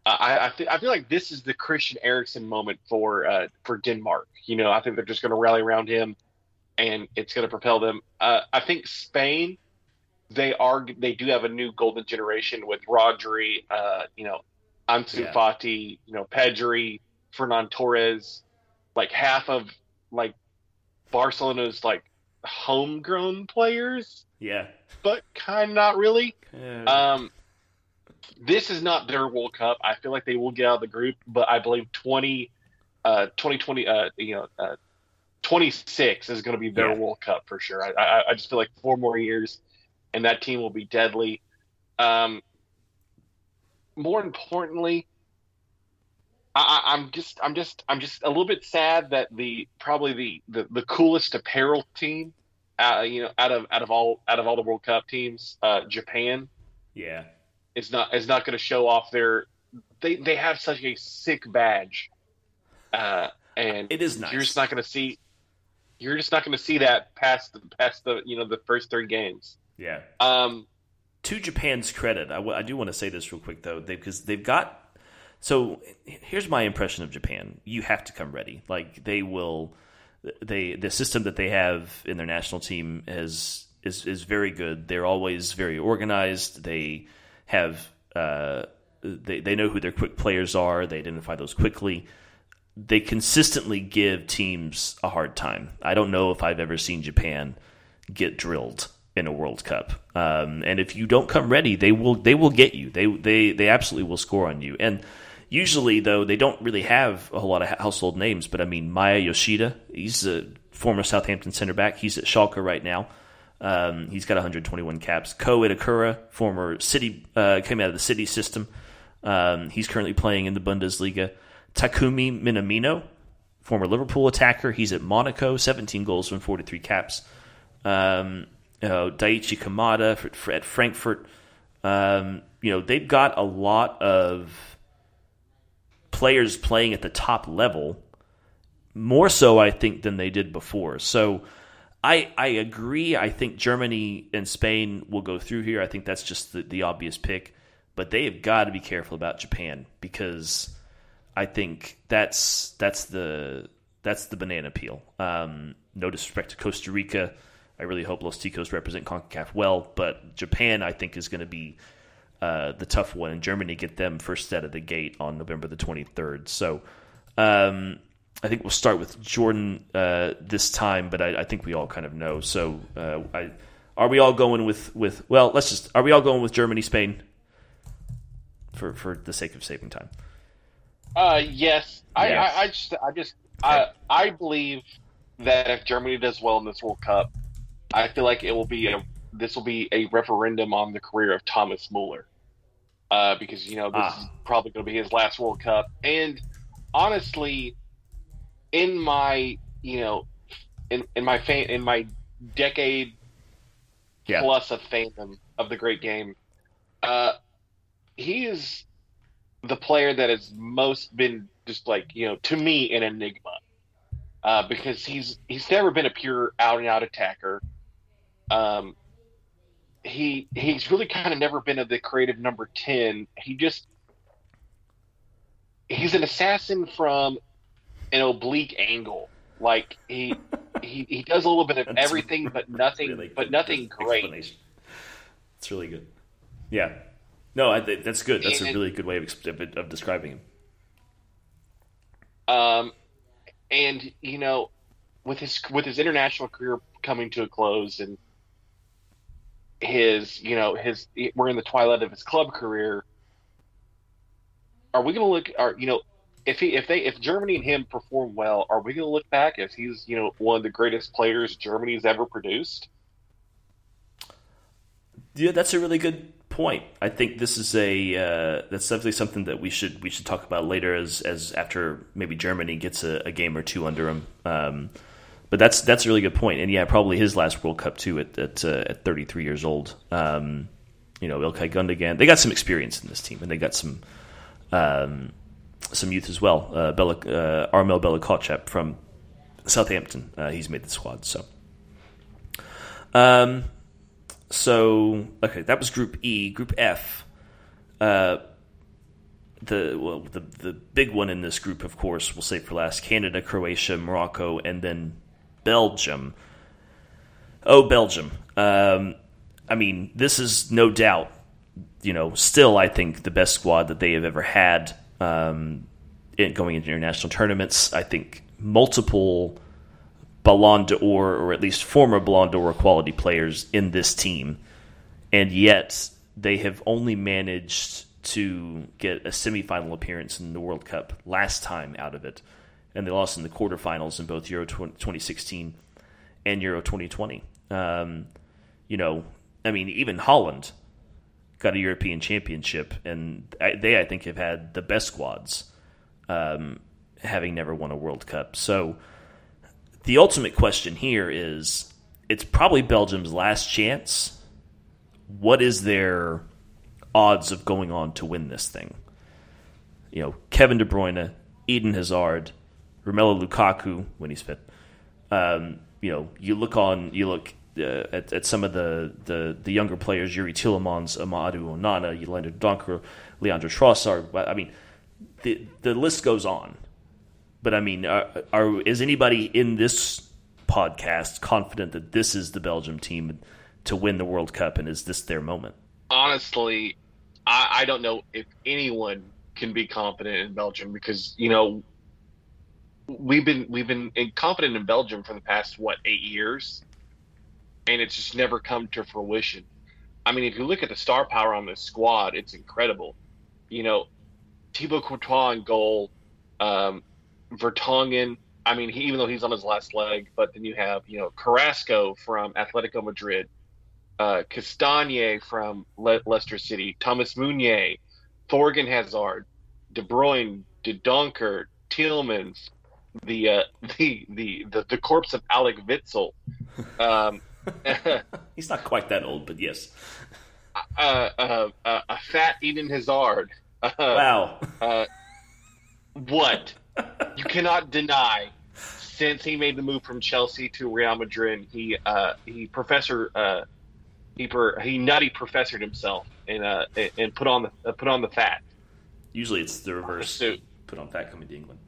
I I, th- I feel like this is the Christian Eriksen moment for uh, for Denmark. You know, I think they're just going to rally around him, and it's going to propel them. Uh, I think Spain, they are they do have a new golden generation with Rodri, uh, you know, Ansu Yeah. Fati, you know, Pedri, Ferran Torres, like half of like Barcelona's like homegrown players, Yeah. but kind of not really. Um, this is not their World Cup. I feel like they will get out of the group, but I believe 20, uh, 2020, uh, you know, uh, 26 is going to be their Yeah. World Cup for sure. I, I, I just feel like four more years, and that team will be deadly. Um, more importantly, I, I'm just, I'm just, I'm just a little bit sad that the probably the the, the coolest apparel team, uh, you know, out of out of all out of all the World Cup teams, uh, Japan yeah. is not is not going to show off their. They they have such a sick badge, uh, and It is nice. you're just not going to see. You're just not going to see that past the past the you know the first three games. Yeah. Um, to Japan's credit, I, w- I do want to say this real quick though, they, because they've got. So here's my impression of Japan. You have to come ready. Like they will, they the system that they have in their national team is is is very good. They're always very organized. They have uh, they they know who their quick players are. They identify those quickly. They consistently give teams a hard time. I don't know if I've ever seen Japan get drilled in a World Cup. Um, and if you don't come ready, they will they will get you. They they they absolutely will score on you. And usually though, they don't really have a whole lot of household names. But I mean, Maya Yoshida, he's a former Southampton center back. He's at Schalke right now. Um, he's got 121 caps. Ko Itakura, former City, uh, came out of the City system. Um, he's currently playing in the Bundesliga. Takumi Minamino, former Liverpool attacker. He's at Monaco, 17 goals from 43 caps. Um, you know, Daichi Kamada for, at Frankfurt. Um, you know, they've got a lot of players playing at the top level, more so, I think, than they did before. So I, I agree. I think Germany and Spain will go through here. I think that's just the, the obvious pick. But they have got to be careful about Japan because I think that's that's the that's the banana peel. Um, no disrespect to Costa Rica. I really hope Los Ticos represent CONCACAF well, but Japan, I think, is going to be uh, the tough one, and Germany get them first out of the gate on November the 23rd. So um, I think we'll start with Jordan uh, this time, but I, I think we all kind of know. So uh, I, are we all going with, with, well, let's just, are we all going with Germany, Spain? For, for the sake of saving time. uh, yes, I, Yes. I, I just I just I I believe that if Germany does well in this World Cup, I feel like it will be a this will be a referendum on the career of Thomas Muller. Uh, because you know this Ah. is probably going to be his last World Cup, and honestly, in my you know, in in my fan in my decade Yeah. plus of fandom of the great game, uh, he is the player that has most been just like you know to me an enigma uh, because he's he's never been a pure out and out attacker. Um, he he's really kind of never been of the creative number ten. He just he's an assassin from an oblique angle. Like he he, he does a little bit of That's everything, but nothing really but nothing great. It's really good. Yeah. No, I, that's good. That's a really good way of, of, of describing him. Um, and you know, with his with his international career coming to a close, and his you know his we're in the twilight of his club career. Are we going to look? Are you know, if he if they if Germany and him perform well, are we going to look back as he's you know one of the greatest players Germany's ever produced? Yeah, that's a really good point. I think this is a uh, that's definitely something that we should we should talk about later as as after maybe Germany gets a, a game or two under him. Um, but that's that's a really good point. and yeah, probably his last World Cup too at at, uh, at 33 years old. Um, you know, Ilkay Gundogan, they got some experience in this team, and they got some um, some youth as well. Uh, Bella, uh, Armel Bella from Southampton, uh, he's made the squad. So, um, so okay, that was Group E. Group F. Uh, the well, the the big one in this group, of course, we'll say for last: Canada, Croatia, Morocco, and then Belgium. Oh, Belgium! Um, I mean, this is no doubt, you know, still I think the best squad that they have ever had um, in, going into international tournaments. I think multiple Ballon d'Or, or at least former Ballon d'Or quality players in this team, and yet they have only managed to get a semifinal appearance in the World Cup last time out of it, and they lost in the quarterfinals in both Euro 2016 and Euro 2020. Um, you know, I mean, even Holland got a European Championship, and they, I think, have had the best squads, um, having never won a World Cup. So, the ultimate question here is: it's probably Belgium's last chance. What is their odds of going on to win this thing. You know, Kevin De Bruyne, Eden Hazard, Romelu Lukaku when he's fit. Um, you know, you look on, you look uh, at, at, some of the, the, the younger players, Youri Tielemans, Amadou Onana, Leander Dendoncker, Leandro Trossard. I mean, the the list goes on. But I mean, are, are is anybody in this podcast confident that this is the Belgium team to win the World Cup, and is this their moment? honestly, I, I don't know if anyone can be confident in Belgium because you know we've been we've been confident in Belgium for the past what eight years, and it's just never come to fruition. I mean, if you look at the star power on this squad, it's incredible. You know, Thibaut Courtois in goal, um, Vertonghen. I mean, he, even though he's on his last leg, but then you have you know Carrasco from Atletico Madrid, uh, Castagne from Le- Leicester City, Thomas Meunier, Thorgan Hazard, De Bruyne, Dendoncker, Tielemans, the, uh, the, the the the corpse of Axel Witsel. Um, He's not quite that old, but yes. Uh, uh, uh, a fat Eden Hazard. wow. Uh, what? you cannot deny. Since he made the move from Chelsea to Real Madrid, he uh, he Professor he per, he nutty professored himself and uh and put on the uh, put on the fat. Usually it's the reverse. The suit. Put on fat coming to England.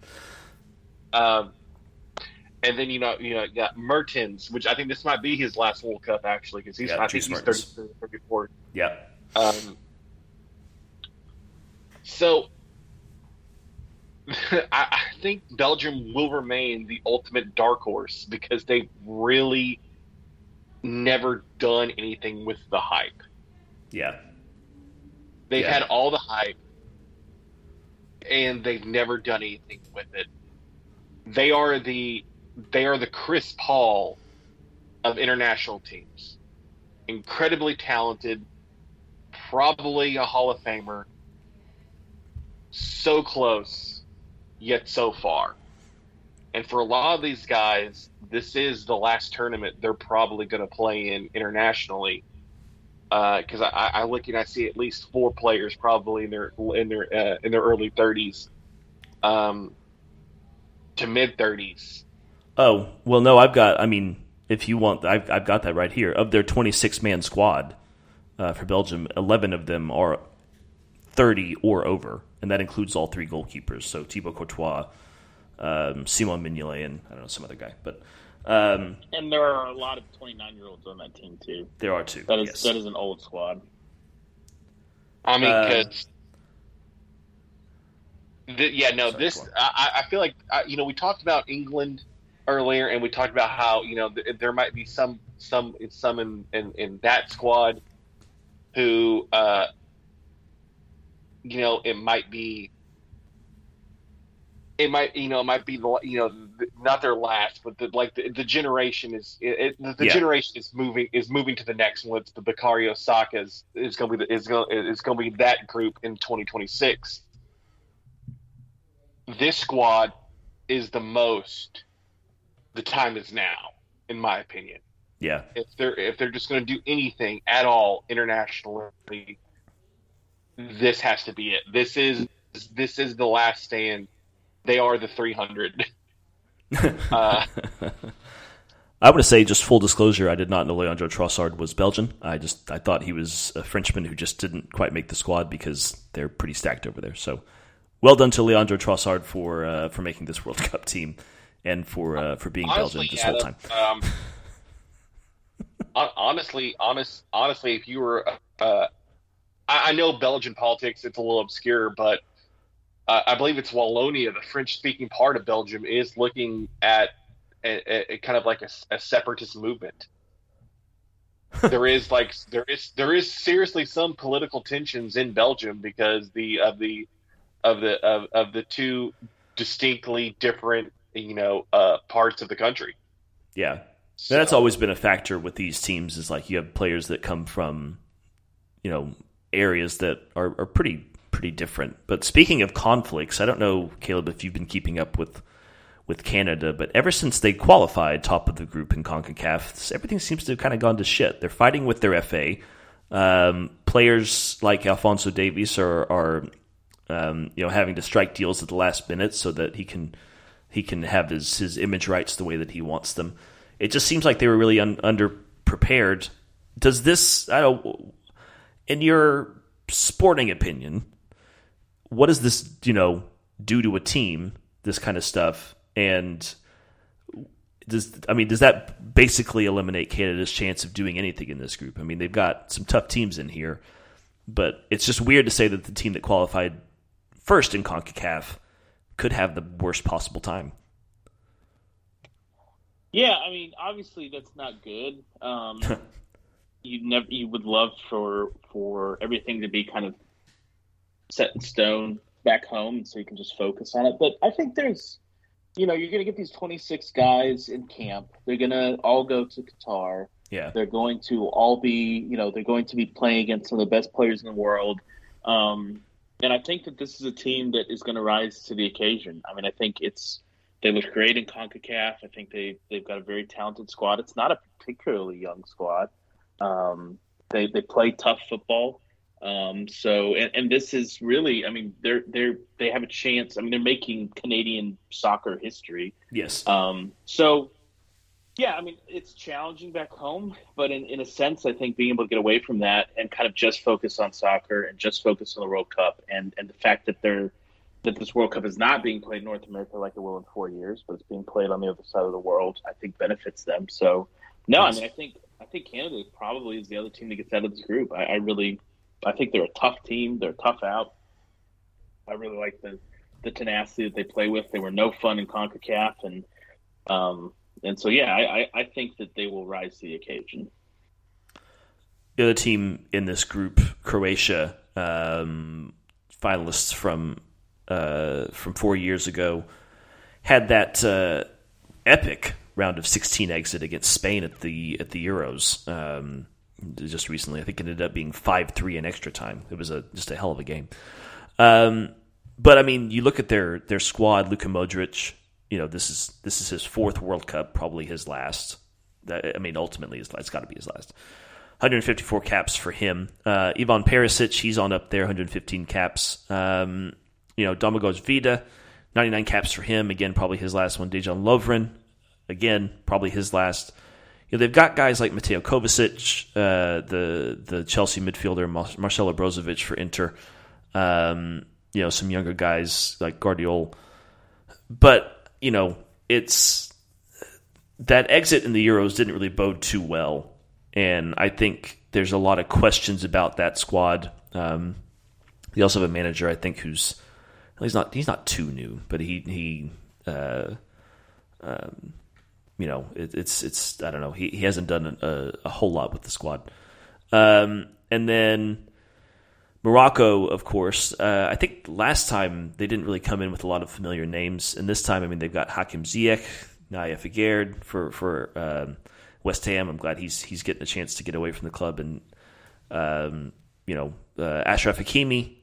Um, and then you know you know got Mertens, which I think this might be his last World Cup actually because he's yeah, I think he's 30, 34. Yeah. Um. So I, I think Belgium will remain the ultimate dark horse because they've really never done anything with the hype. Yeah. They've yeah. had all the hype and they've never done anything with it. They are the they are the Chris Paul of international teams. Incredibly talented, probably a Hall of Famer. So close, yet so far. And for a lot of these guys, this is the last tournament they're probably going to play in internationally. Because uh, I, I, look and I see at least four players probably in their in their uh, in their early thirties, um, to mid thirties. Oh well, no, I've got. I mean, if you want, I've I've got that right here. Of their twenty six man squad uh, for Belgium, eleven of them are thirty or over, and that includes all three goalkeepers. So Thibaut Courtois, um, Simon Mignolet, and I don't know some other guy. But um, and there are a lot of 29 year olds on that team too. There are two. That is yes. that is an old squad. I mean, because. Uh, yeah, no. Sorry, this I, I, feel like uh, you know we talked about England earlier, and we talked about how you know th- there might be some some some in in, in that squad who uh, you know it might be it might you know it might be the you know not their last but the like the, the generation is it, it, the yeah. generation is moving is moving to the next one it's the Bukayo Saka's is going to be the, is going is going to be that group in 2026 this squad is the most the time is now in my opinion yeah if they're if they're just going to do anything at all internationally this has to be it this is this is the last stand they are the 300. uh, I want to say, just full disclosure, I did not know Leandro Trossard was Belgian. I just I thought he was a Frenchman who just didn't quite make the squad because they're pretty stacked over there. So well done to Leandro Trossard for uh, for making this World Cup team and for uh, for being Honestly, Belgian this whole time. Um, honestly, honest, honestly, if you were, uh, I, I know Belgian politics; it's a little obscure, but uh, I believe it's Wallonia, the French-speaking part of Belgium, is looking at a, a, a kind of like a, a separatist movement. there is like there is there is seriously some political tensions in Belgium because the of the of the of, of the two distinctly different you know uh, parts of the country. Yeah, So, that's always been a factor with these teams. Is like you have players that come from, you know, areas that are, are pretty pretty different. But speaking of conflicts, I don't know, Caleb, if you've been keeping up with with Canada, but ever since they qualified top of the group in Concacaf, everything seems to have kind of gone to shit. They're fighting with their FA. Um, players like Alfonso Davies are, are um, you know having to strike deals at the last minute so that he can he can have his his image rights the way that he wants them. It just seems like they were really un- underprepared. Does this, I don't, in your sporting opinion, what does this you know do to a team? This kind of stuff, and does I mean does that basically eliminate Canada's chance of doing anything in this group? I mean they've got some tough teams in here, but it's just weird to say that the team that qualified first in Concacaf could have the worst possible time. Yeah, I mean, obviously that's not good. Um, you never you would love for for everything to be kind of set in stone back home, so you can just focus on it. But I think there's, you know, you're going to get these 26 guys in camp. They're going to all go to Qatar. Yeah, They're going to all be, you know, they're going to be playing against some of the best players in the world. Um, and I think that this is a team that is going to rise to the occasion. I mean, I think it's they look great in Concacaf. I think they they've got a very talented squad. It's not a particularly young squad. Um, they they play tough football. Um, so and, and this is really, I mean, they're they're they have a chance. I mean, they're making Canadian soccer history. yes, Um, so, yeah, I mean, it's challenging back home, but in, in a sense, I think being able to get away from that and kind of just focus on soccer and just focus on the World Cup and, and the fact that they're that this World Cup is not being played in North America like it will in four years, but it's being played on the other side of the world, I think benefits them. So, no, I mean, I think I think Canada probably is the other team that gets out of this group. I, I really, I think they're a tough team. They're tough out. I really like the the tenacity that they play with. They were no fun in Concacaf, and um, and so yeah, I, I, think that they will rise to the occasion. the other team in this group, Croatia, um, finalists from uh, from four years ago, had that uh, epic round of 16 exit against Spain at the at the Euros um, just recently. I think it ended up being five three in extra time. It was a just a hell of a game. Um, but I mean, you look at their their squad. Luka Modric, you know this is this is his fourth World Cup, probably his last. I mean, ultimately, it's got to be his last. 154 caps for him. Uh, Ivan Perisic, he's on up there, 115 caps. Um, you know, Domagoj Vida, 99 caps for him. Again, probably his last one. Dejan Lovren, again, probably his last. You know, they've got guys like Mateo Kovacic, uh, the the Chelsea midfielder, Mar- Marcelo Brozovic for Inter. Um, you know, some younger guys like Gvardiol. But, you know, it's that exit in the Euros didn't really bode too well. And I think there's a lot of questions about that squad. Um, they also have a manager, I think, who's he's not he's not too new, but he he uh, um, you know it, it's it's I don't know he he hasn't done a, a whole lot with the squad. Um, and then Morocco, of course. Uh, I think last time they didn't really come in with a lot of familiar names, and this time, I mean, they've got Hakim Ziyech, Nayef Aguerd for for um, West Ham. I'm glad he's he's getting a chance to get away from the club, and um, you know, uh, Achraf Hakimi,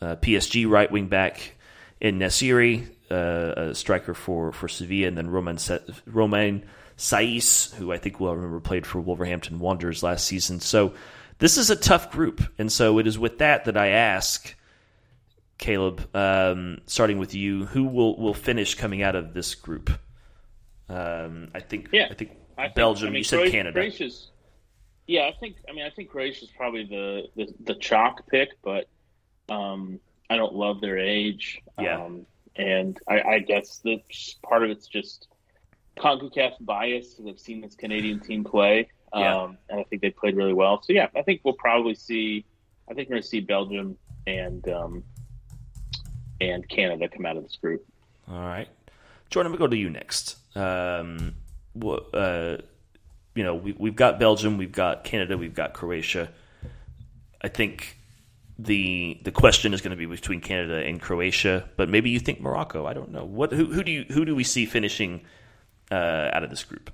uh, PSG right wing back, En-Nesyri, uh, a striker for for Sevilla, and then Roman Romain Saïss, who I think we'll remember played for Wolverhampton Wanderers last season. So this is a tough group, and so it is with that that I ask Caleb, um, starting with you, who will will finish coming out of this group? Um, I think. Yeah, I think I think- Belgium. I mean, you said Croatia- Canada. Croatia's, yeah, I think. I mean, I think Croatia's probably the the, the chalk pick, but um, I don't love their age. Yeah. Um, and I, I guess that part of it's just CONCACAF bias because I've seen this Canadian team play. Um, Yeah. and I think they played really well. So yeah, I think we'll probably see. I think we're going to see Belgium and um, and Canada come out of this group. All right, Jordan, we go to you next. Um, uh, you know, we, we've got Belgium, we've got Canada, we've got Croatia. I think the the question is going to be between Canada and Croatia, but maybe you think Morocco. I don't know. What who, who do you who do we see finishing uh, out of this group?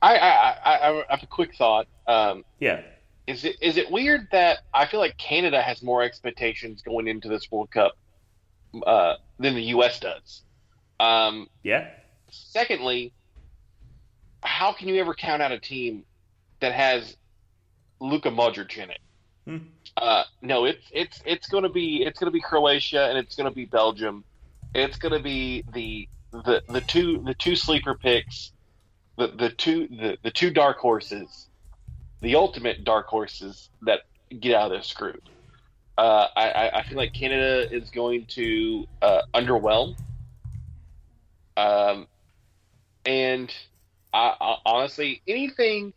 I I, I, I have a quick thought. Um, Yeah, is it is it weird that I feel like Canada has more expectations going into this World Cup uh, than the U.S. does? Um, yeah, secondly, how can you ever count out a team that has Luka Modric in it? Hmm. Uh, no, it's it's it's going to be it's going to be Croatia and it's going to be Belgium. It's going to be the the the two the two sleeper picks, the the two the, the two dark horses, the ultimate dark horses that get out of this group. Uh, I, I- I feel like Canada is going to uh, underwhelm. Um, and I, I, honestly, anything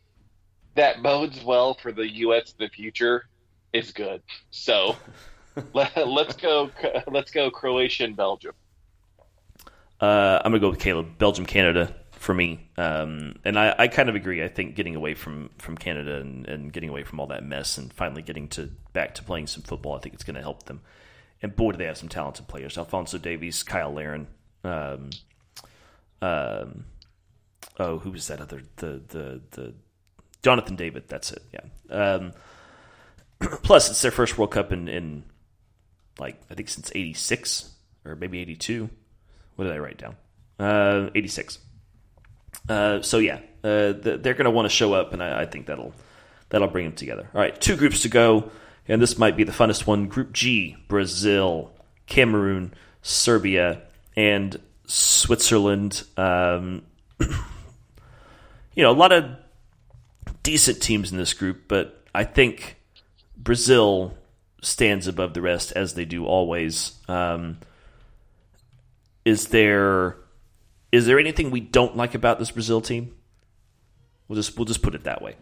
that bodes well for the U.S. in the future is good. So let, let's go. Let's go Croatia and Belgium. Uh, I'm gonna go with Caleb. Belgium, Canada for me, um, and I, I kind of agree. I think getting away from, from Canada and, and getting away from all that mess and finally getting to back to playing some football, I think it's going to help them. And boy, do they have some talented players: Alfonso Davies, Cyle Larin. Um, um, oh, who was that other the the the Jonathan David? That's it. Yeah. Um, plus, it's their first World Cup in, in like I think since '86 or maybe '82 what did I write down? Uh, 86. Uh, so yeah, uh, th- they're going to want to show up, and I, I think that'll that'll bring them together. All right, two groups to go, and this might be the funnest one. Group G: Brazil, Cameroon, Serbia, and Switzerland. Um, you know, a lot of decent teams in this group, but I think Brazil stands above the rest as they do always. Um, is there is there anything we don't like about this Brazil team? We'll just we'll just put it that way.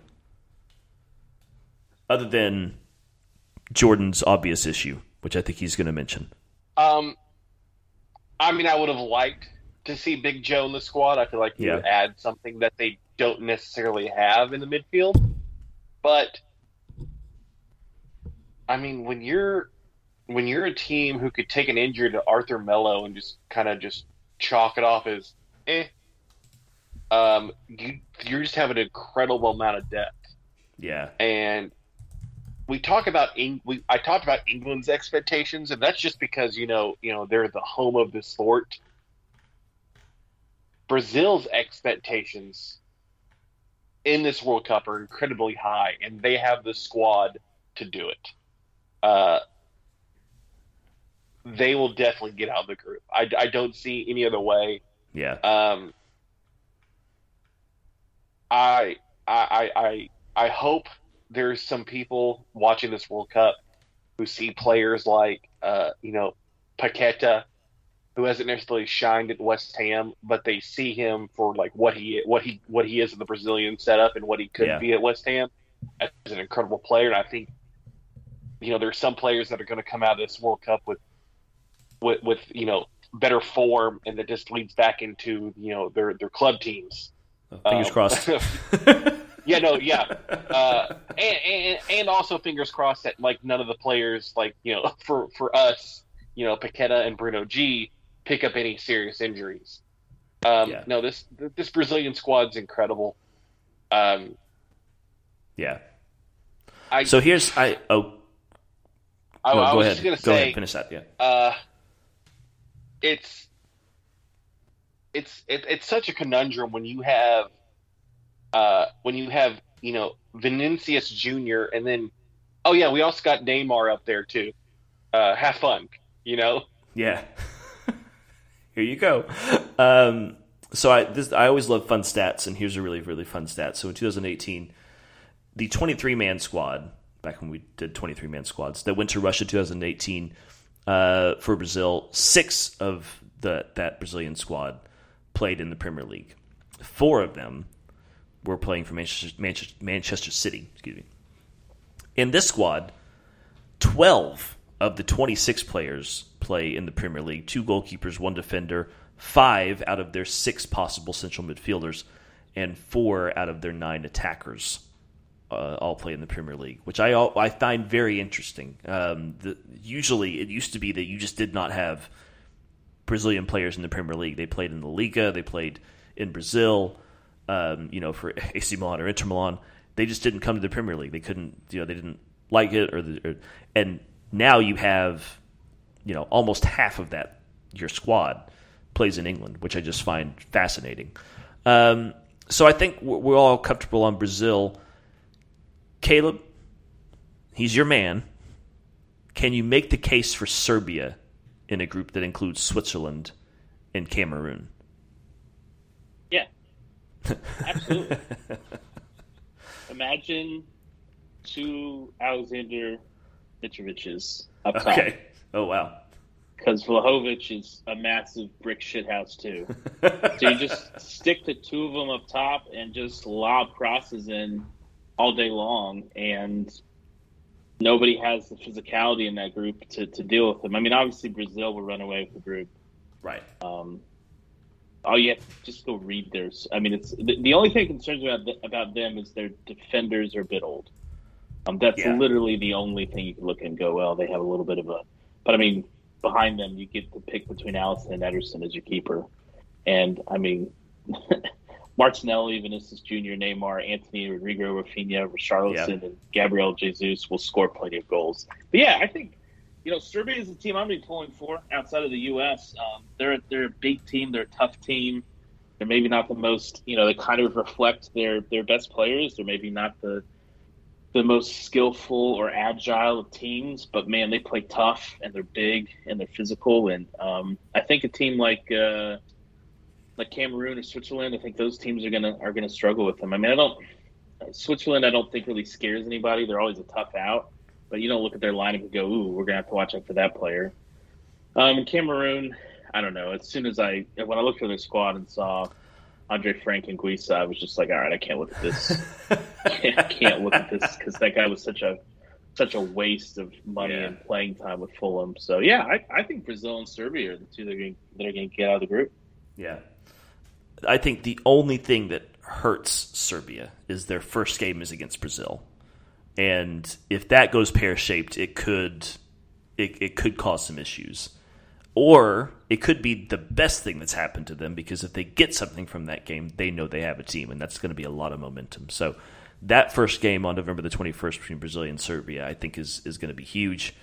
Other than Jordan's obvious issue, which I think he's going to mention. Um, I mean, I would have liked to see Big Joe in the squad. I feel like he Yeah. would add something that they don't necessarily have in the midfield. But I mean, when you're when you're a team who could take an injury to Arthur Melo and just kind of just chalk it off as eh, um, you you just have an incredible amount of depth Yeah, and we talk about Eng- we I talked about England's expectations, and that's just because you know you know they're the home of the sport. Brazil's expectations in this World Cup are incredibly high, and they have the squad to do it. Uh, they will definitely get out of the group. I, I don't see any other way. Yeah, Um, I, I, I, I, hope there's some people watching this World Cup who see players like, uh, you know, Paqueta, who hasn't necessarily shined at West Ham, but they see him for like what he, what he, what he is in the Brazilian setup and what he could Yeah. be at West Ham as an incredible player. And I think, you know, there's some players that are going to come out of this World Cup with, with, with you know, better form, and that just leads back into you know their their club teams. fingers Um, crossed. Yeah, no, yeah, uh, and, and and also fingers crossed that like none of the players like you know for for us you know Paqueta and Bruno G pick up any serious injuries. Um, Yeah. No, this this Brazilian squad's incredible. Um, yeah. I So here's I oh I, no, I go was ahead just gonna go say ahead finish that yeah uh, it's it's it, it's such a conundrum when you have uh, when you have you know Vinicius Junior and then oh yeah we also got Neymar up there too. Uh, have fun, you know. Yeah. Here you go. Um, so I this I always love fun stats, and here's a really really fun stat. So in 2018, the 23 man squad back when we did 23 man squads that went to Russia 2018 uh, for Brazil. Six of the that Brazilian squad played in the Premier League. Four of them were playing for Manchester, Manchester, Manchester City. Excuse me. In this squad, 12 of the 26 players play in the Premier League. Two goalkeepers, one defender, five out of their six possible central midfielders, and four out of their nine attackers uh, all play in the Premier League, which I I find very interesting. Um, the, usually, it used to be that you just did not have Brazilian players in the Premier League. They played in the Liga, they played in Brazil, um, you know, for AC Milan or Inter Milan. They just didn't come to the Premier League. They couldn't, you know, they didn't like it, or, the, or and now you have, you know, almost half of that your squad plays in England, which I just find fascinating. Um, so I think we're all comfortable on Brazil Caleb, he's your man. Can you make the case for Serbia in a group that includes Switzerland and Cameroon? Yeah, absolutely. Imagine two Alexander Mitrovic's up top. Okay. Oh wow. Because Vlahovic is a massive brick shithouse too. so you just stick the two of them up top and just lob crosses in all day long, and nobody has the physicality in that group to, to deal with them. I mean, obviously Brazil will run away with the group, right? Um, all you have to just go read theirs. I mean, it's the, the only thing that concerns about about them is their defenders are a bit old. Um, that's yeah. literally the only thing you can look and go, well, they have a little bit of a. But I mean, behind them, you get to pick between Alisson and Ederson as your keeper, and I mean. Martinelli, Vinicius Jr., Neymar, Antony Rodrygo, Raphinha, Richarlison, and Gabriel Jesus will score plenty of goals. But yeah, I think you know Serbia is a team I'm going to be pulling for outside of the U.S. Um, they're they're a big team. They're a tough team. They're maybe not the most you know they kind of reflect their their best players. They're maybe not the the most skillful or agile of teams, but man, they play tough and they're big and they're physical. And um, I think a team like uh, like Cameroon or Switzerland, I think those teams are gonna are gonna struggle with them. I mean, I don't Switzerland. I don't think really scares anybody. They're always a tough out, but you don't look at their lineup and go, "Ooh, we're gonna have to watch out for that player." Um, Cameroon, I don't know. As soon as I when I looked at their squad and saw Andre Frank Anguissa, I was just like, "All right, I can't look at this. I can't look at this because that guy was such a such a waste of money yeah. and playing time with Fulham." So yeah, I, I think Brazil and Serbia are the two that are going that are going to get out of the group. Yeah, I think the only thing that hurts Serbia is their first game is against Brazil, and if that goes pear shaped, it could it, it could cause some issues, or it could be the best thing that's happened to them because if they get something from that game, they know they have a team, and that's going to be a lot of momentum. So that first game on November the twenty first between Brazil and Serbia, I think is is going to be huge.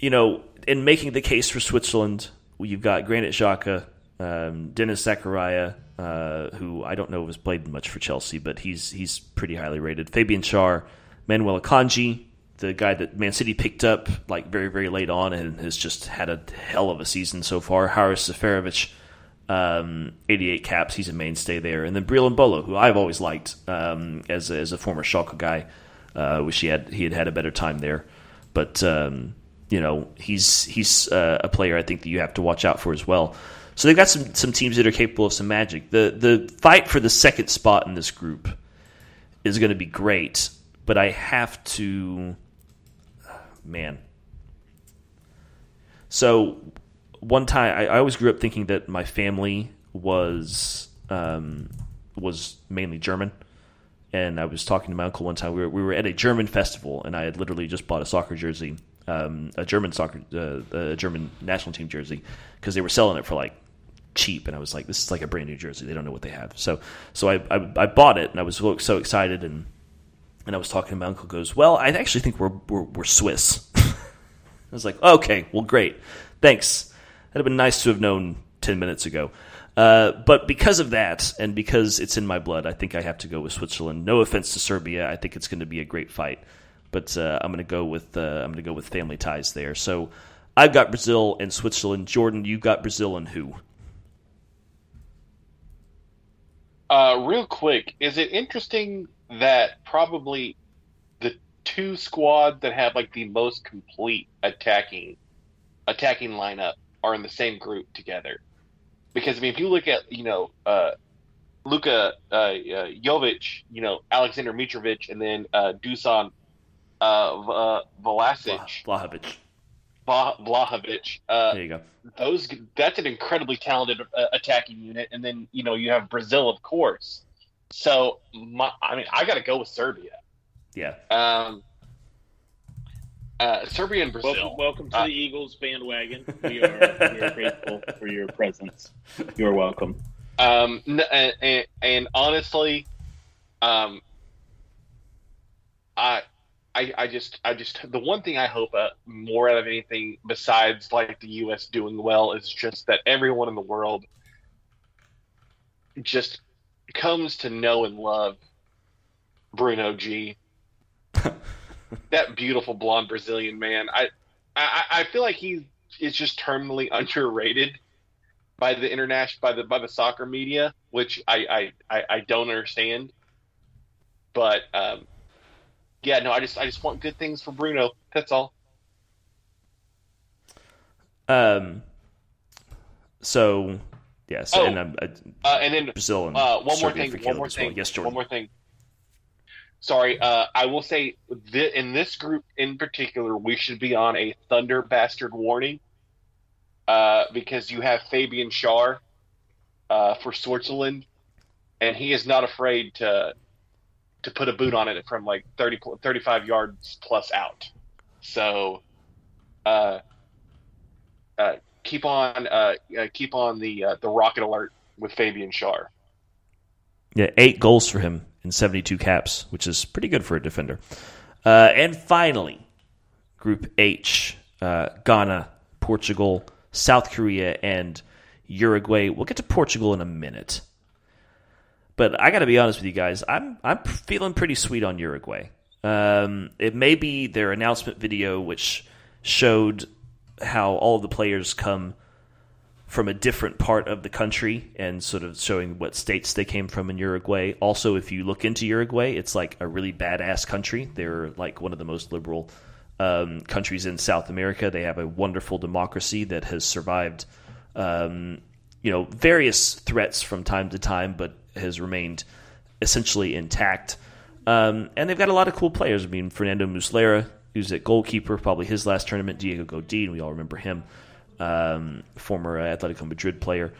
You know, in making the case for Switzerland, you've got Granit Xhaka um, Denis Zakaria, uh, who I don't know has played much for Chelsea, but he's he's pretty highly rated. Fabian Schär, Manuel Akanji, the guy that Man City picked up like very very late on and has just had a hell of a season so far. Haris Seferovic, um, 88 caps, he's a mainstay there, and then Breel Embolo, who I've always liked um, as a, as a former Schalke guy. Uh, wish he had he had had a better time there, but um, you know he's he's uh, a player I think that you have to watch out for as well. So they've got some some teams that are capable of some magic. The the fight for the second spot in this group is going to be great, but I have to man. So one time I, I always grew up thinking that my family was um, was mainly German. And I was talking to my uncle one time. We were, we were at a German festival, and I had literally just bought a soccer jersey, um, a German soccer, uh, a German national team jersey, because they were selling it for like cheap, and I was like, "This is like a brand new jersey. They don't know what they have." So, so I, I, I bought it, and I was so excited, and and I was talking to my uncle. Goes, "Well, I actually think we're we're, we're Swiss." I was like, "Okay, well, great, thanks. That'd have been nice to have known ten minutes ago." Uh, but because of that, and because it's in my blood, I think I have to go with Switzerland. No offense to Serbia, I think it's going to be a great fight, but uh, I'm going to go with uh, I'm going to go with family ties there. So I've got Brazil and Switzerland. Jordan, you got Brazil and who? Uh, real quick, is it interesting that probably the two squads that have like the most complete attacking attacking lineup are in the same group together. Because I mean, if you look at you know uh, Luka uh, uh, Jovic, you know Alexander Mitrovic, and then uh, Dusan uh, uh, Vlasic, Vlahovic. Vla- Vlahovic. Uh, There you go. those that's an incredibly talented uh, attacking unit, and then you know you have Brazil, of course. So my, I mean, I got to go with Serbia. Yeah. Um, uh, Serbia and Brazil. Welcome, welcome to Uh, the Eagles bandwagon. We are, we are grateful for your presence. You're welcome. Um, and, and, and honestly, um, I, I, I just, I just, the one thing I hope uh, more out of anything besides like the U.S. doing well is just that everyone in the world just comes to know and love Bruno G. that beautiful blonde Brazilian man. I, I, I feel like he is just terminally underrated by the international by the by the soccer media, which I I, I, I don't understand. But um, yeah, no, I just I just want good things for Bruno. That's all. Um. So, yes, Oh. and um, uh, Uh, and then Brazil and uh, one more thing. for One more as well. thing. Yes, one more thing. Sorry, uh, I will say th- in this group in particular, we should be on a thunder bastard warning uh, because you have Fabian Schär uh, for Switzerland, and he is not afraid to to put a boot on it from like 30, 35 yards plus out. So, uh, uh, keep on uh, uh, keep on the uh, the rocket alert with Fabian Schär. Yeah, eight goals for him in 72 caps, which is pretty good for a defender. Uh, and finally, Group H Ghana, Portugal, South Korea, and Uruguay. We'll get to Portugal in a minute. But I got to be honest with you guys, I'm I'm feeling pretty sweet on Uruguay. Um, it may be their announcement video, which showed how all the players come from a different part of the country and sort of showing what states they came from in Uruguay. Also, if you look into Uruguay, it's like a really badass country. They're like one of the most liberal um, countries in South America. They have a wonderful democracy that has survived, um, you know, various threats from time to time, but has remained essentially intact. Um, and they've got a lot of cool players. I mean, Fernando Muslera, who's at goalkeeper, probably his last tournament. Diego Godin, we all remember him um, former uh, Atletico Madrid player.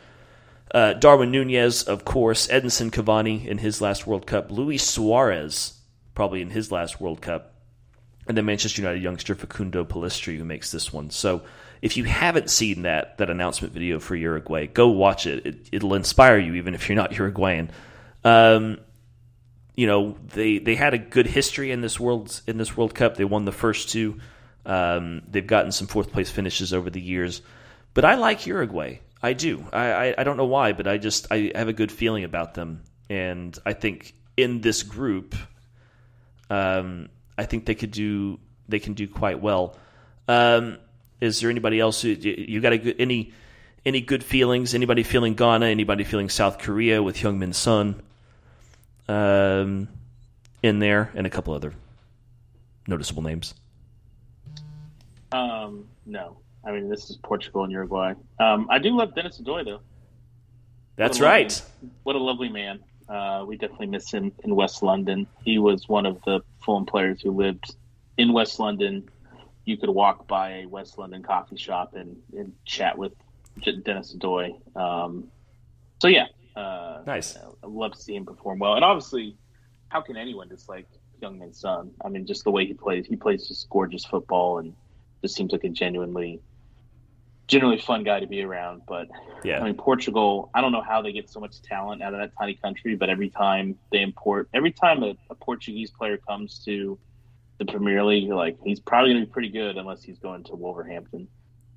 Uh, Darwin Nunez, of course. Edinson Cavani in his last World Cup. Luis Suarez, probably in his last World Cup. And then Manchester United youngster Facundo Pellistri, who makes this one. So if you haven't seen that that announcement video for Uruguay, go watch it. it it'll inspire you, even if you're not Uruguayan. Um, you know they they had a good history in this world in this World Cup. They won the first two. Um, they've gotten some fourth place finishes over the years, but I like Uruguay. I do. I, I, I don't know why, but I just I have a good feeling about them, and I think in this group, um, I think they could do they can do quite well. Um, is there anybody else who you got a any any good feelings? Anybody feeling Ghana? Anybody feeling South Korea with Heung-Min Son um, in there, and a couple other noticeable names? Um, no, I mean this is Portugal and Uruguay. Um, I do love Denis Odoi though. That's What right. What a lovely man. Uh, we definitely miss him in West London. He was one of the Fulham players who lived in West London. You could walk by a West London coffee shop and, and chat with Denis Odoi. Um, so yeah, uh, Nice. I love to see him perform well. And obviously, how can anyone dislike Heung-Min Son? I mean, just the way he plays. He plays just gorgeous football and just seems like a genuinely, genuinely fun guy to be around. But Yeah. I mean, Portugal, I don't know how they get so much talent out of that tiny country, but every time they import, every time a, a Portuguese player comes to the Premier League, you're like, he's probably going to be pretty good unless he's going to Wolverhampton.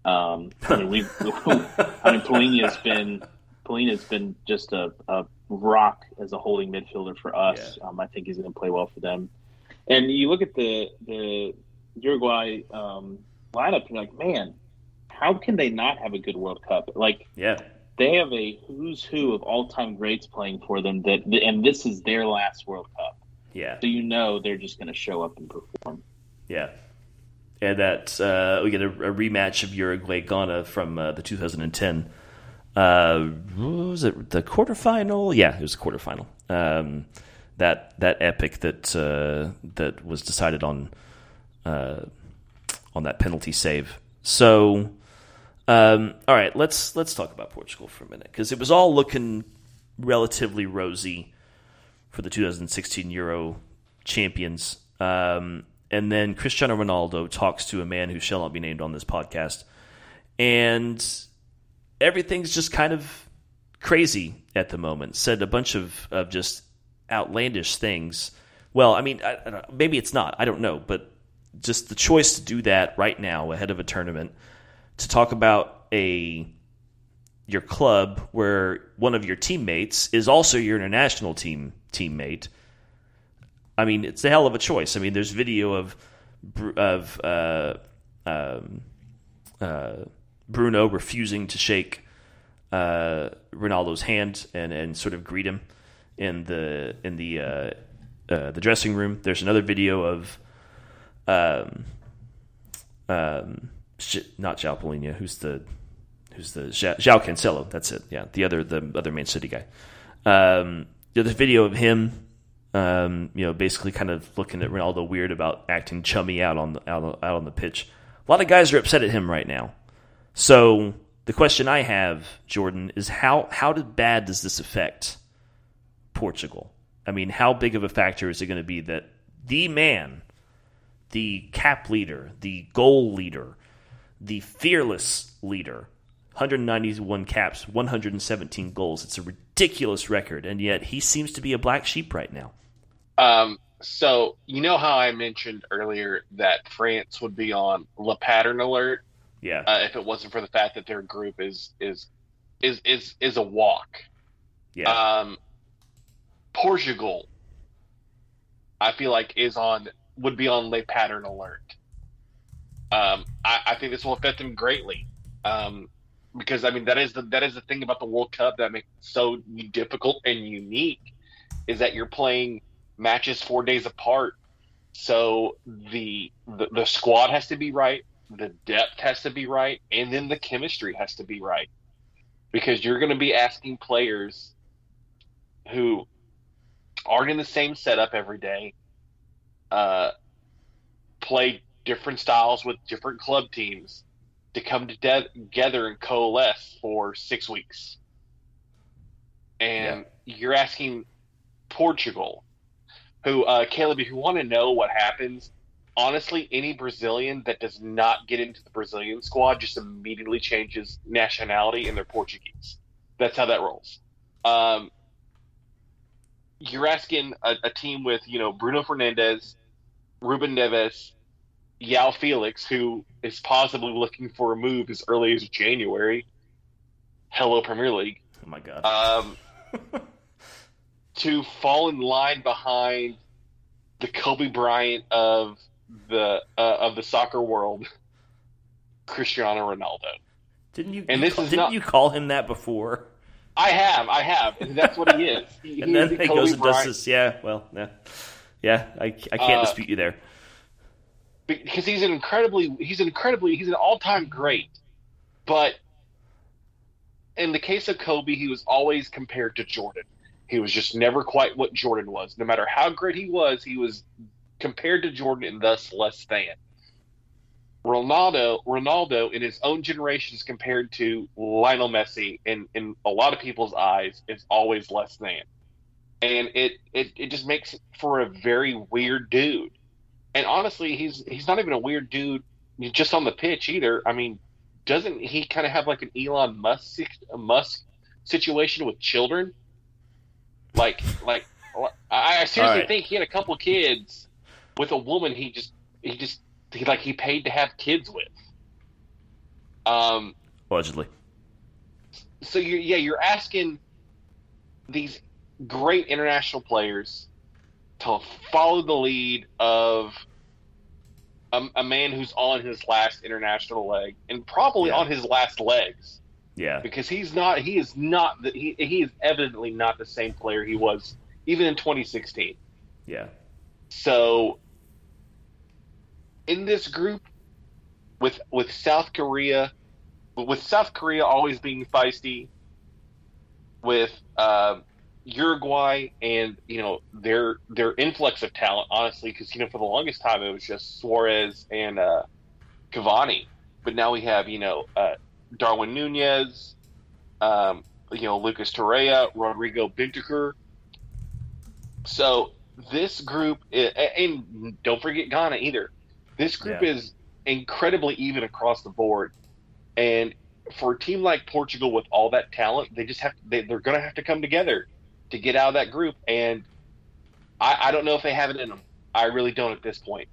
Um, I mean, we've, I mean, Palhinha's been, Palhinha's been just a, a rock as a holding midfielder for us. Um, I think he's going to play well for them. And you look at the, the Uruguay um, lineup, and you're like, man, how can they not have a good World Cup? Like, Yeah. they have a who's who of all time greats playing for them that and this is their last World Cup. Yeah. So you know they're just going to show up and perform. Yeah. And that uh, we get a, a, rematch of Uruguay Ghana from uh, the 2010. Uh, was it the quarterfinal? Yeah, it was a quarterfinal. Um, that that epic that uh, that was decided on uh, on that penalty save. So, um, all right, let's let's talk about Portugal for a minute because it was all looking relatively rosy for the 2016 Euro champions. Um, and then Cristiano Ronaldo talks to a man who shall not be named on this podcast, and everything's just kind of crazy at the moment. Said a bunch of, of just outlandish things. Well, I mean, I, I maybe it's not. I don't know, but just the choice to do that right now ahead of a tournament to talk about a your club where one of your teammates is also your international team teammate. I mean, it's a hell of a choice. I mean, there's video of of uh, um, uh, Bruno refusing to shake uh, Ronaldo's hand and, and sort of greet him in the in the uh, uh, the dressing room. There's another video of um, um, not Palhinha, who's the who's the João Cancelo. That's it. Yeah, the other the other Man City guy. Um, there's a video of him, um, you know, basically kind of looking at Ronaldo weird about acting chummy out on the, out, out on the pitch. A lot of guys are upset at him right now. So the question I have, Jordan, is how how bad does this affect Portugal? I mean, how big of a factor is it going to be that the man, the cap leader, the goal leader, the fearless leader, 191 caps, 117 goals. It's a ridiculous record, and yet he seems to be a black sheep right now. Um, so you know how I mentioned earlier that France would be on Le Pattern alert, yeah. Uh, if it wasn't for the fact that their group is is is is is a walk. Yeah. Um, Portugal, I feel like is on would be on Le Pattern alert. Um, I, I think this will affect them greatly. Um, because I mean that is the that is the thing about the World Cup that makes it so difficult and unique is that you're playing matches four days apart. So the, the the squad has to be right, the depth has to be right, and then the chemistry has to be right. Because you're going to be asking players who aren't in the same setup every day, uh, play different styles with different club teams to come together and coalesce for six weeks. And yeah. you're asking Portugal, who, uh, Caleb, if you want to know what happens, honestly, any Brazilian that does not get into the Brazilian squad just immediately changes nationality and they're Portuguese. That's how that rolls. Um, you're asking a, a, team with, you know, Bruno Fernandes, Ruben Neves, João Felix, who is possibly looking for a move as early as January. Hello, Premier League. Oh my god. Um, to fall in line behind the Kobe Bryant of the uh, of the soccer world, Cristiano Ronaldo. Didn't you? And you this call, is didn't not, you call him that before? I have, I have, and that's what he is. He, and then he goes and does this. Yeah, well, yeah, yeah. I, I can't uh, dispute you there because he's an incredibly he's an incredibly he's an all-time great. But in the case of kobe he was always compared to jordan. He was just never quite what jordan was. No matter how great he was he was compared to jordan and thus less than. Ronaldo ronaldo in his own generation is compared to lionel messi in in a lot of people's eyes is always less than. And it it, it just makes for a very weird dude and honestly, he's he's not even a weird dude just on the pitch either. I mean, doesn't he kind of have like an Elon Musk Musk situation with children? Like like I seriously right. think he had a couple kids with a woman he just he just he like he paid to have kids with. Um, allegedly. So you yeah you're asking these great international players to follow the lead of a, a, man who's on his last international leg and probably yeah. on his last legs. Yeah, because he's not. He is not. The, he he is evidently not the same player he was even in 2016. Yeah. So in this group, with with South Korea, with South Korea always being feisty, with uh, Uruguay and you know their their influx of talent, honestly, because you know for the longest time it was just Suarez and uh, Cavani, but now we have you know uh, Darwin Nunez, um, you know Lucas Torreira, Rodrigo Bentancur. So this group, is, and don't forget Ghana either. This group Yeah. is incredibly even across the board, and for a team like Portugal with all that talent, they just have they, they're going to have to come together to get out of that group. And I, I don't know if they have it in them. I really don't at this point.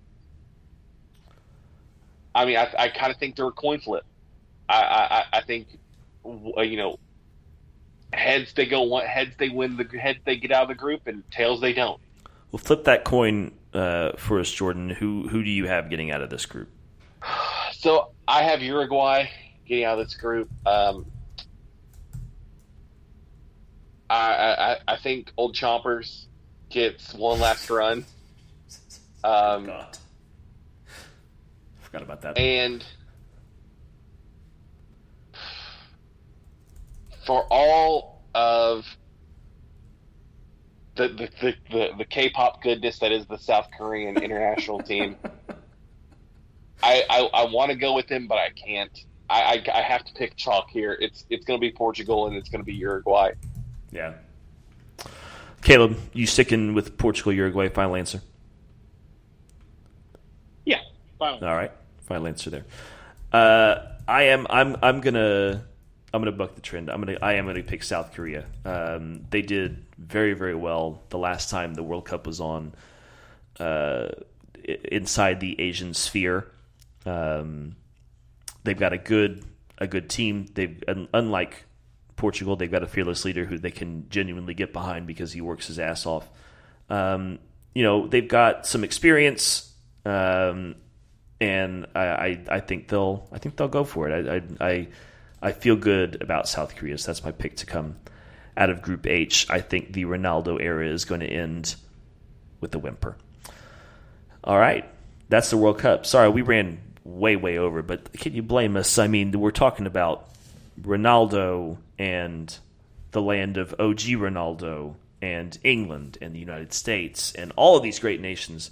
I mean, I, I kind of think they're a coin flip. I, I, I- think, you know, heads they go heads they win the heads they get out of the group, and tails they don't. Well, flip that coin uh, for us, Jordan. Who who do you have getting out of this group? So I have Uruguay getting out of this group. Um, I, I I think Old Chompers gets one last run. Um, God, forgot about that. and for all of the the, the, the, the K-pop goodness that is the South Korean international team, I I, I want to go with them, but I can't. I, I, I have to pick chalk here. It's it's going to be Portugal and it's going to be Uruguay. Yeah. Caleb, you sticking with Portugal, Uruguay? Final answer. Yeah, final. All right, final answer there. Uh, I am. I'm. I'm gonna. I'm gonna buck the trend. I'm gonna. I am gonna pick South Korea. Um, they did very, very well the last time the World Cup was on. Uh, inside the Asian sphere, um, they've got a good a good team. They've unlike Portugal, they've got a fearless leader who they can genuinely get behind because he works his ass off. Um, you know, they've got some experience, um, and I, I, I think they'll I think they'll go for it. I, I I I feel good about South Korea, so that's my pick to come out of Group H. I think the Ronaldo era is going to end with a whimper. All right, that's the World Cup. Sorry, we ran way way over, but can you blame us? I mean, we're talking about Ronaldo and the land of OG Ronaldo and England and the United States and all of these great nations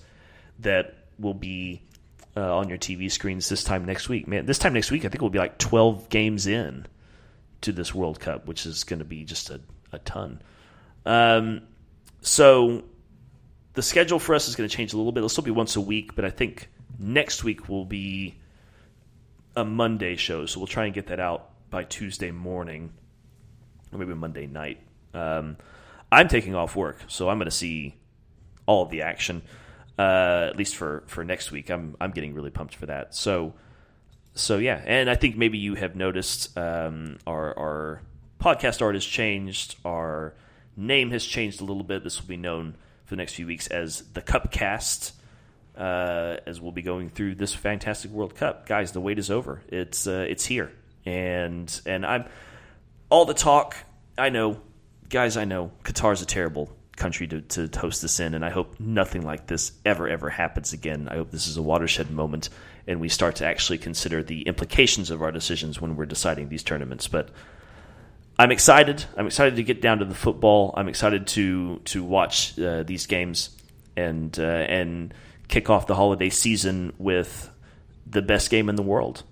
that will be uh, on your TV screens this time next week. Man, this time next week, I think we'll be like 12 games in to this World Cup, which is going to be just a, a ton. Um, so the schedule for us is going to change a little bit. It'll still be once a week, but I think next week will be a Monday show. So we'll try and get that out by Tuesday morning or maybe Monday night. Um, I'm taking off work, so I'm going to see all of the action. Uh, at least for, for next week, I'm I'm getting really pumped for that. So so yeah, and I think maybe you have noticed um, our our podcast art has changed. Our name has changed a little bit. This will be known for the next few weeks as the Cupcast. Uh, as we'll be going through this fantastic World Cup, guys, the wait is over. It's uh, it's here, and and I'm all the talk. I know, guys. I know Qatar's a terrible country to, to host this in, and I hope nothing like this ever ever happens again. I hope this is a watershed moment, and we start to actually consider the implications of our decisions when we're deciding these tournaments. But I'm excited. I'm excited to get down to the football. I'm excited to to watch uh, these games and uh, and kick off the holiday season with the best game in the world.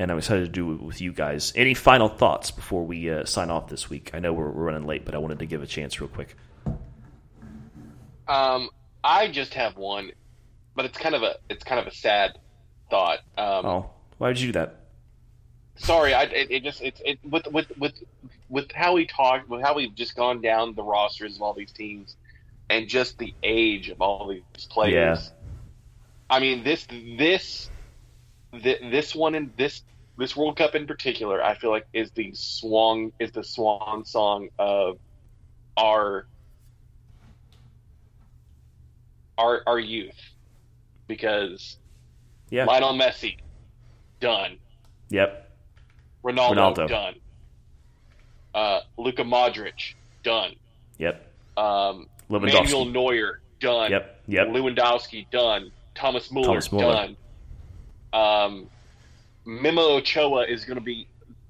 And I'm excited to do it with you guys. Any final thoughts before we uh, sign off this week? I know we're, we're running late, but I wanted to give a chance real quick. Um, I just have one, but it's kind of a it's kind of a sad thought. Um, Oh, why would you do that? sorry, I it, it just it's it with with with with how we talked with how we've just gone down the rosters of all these teams and just the age of all these players. Yeah. I mean this this thi- this one in this this World Cup in particular, I feel like is the swan is the swan song of our our our youth because Yeah. Lionel Messi done. Yep. Ronaldo, Ronaldo. done. Uh, Luka Modric done. Yep. Um, Lewandowski. Manuel Neuer done. Yep. Yep. Lewandowski done. Thomas Muller, Thomas Muller. done. Um, Memo Ochoa is going to be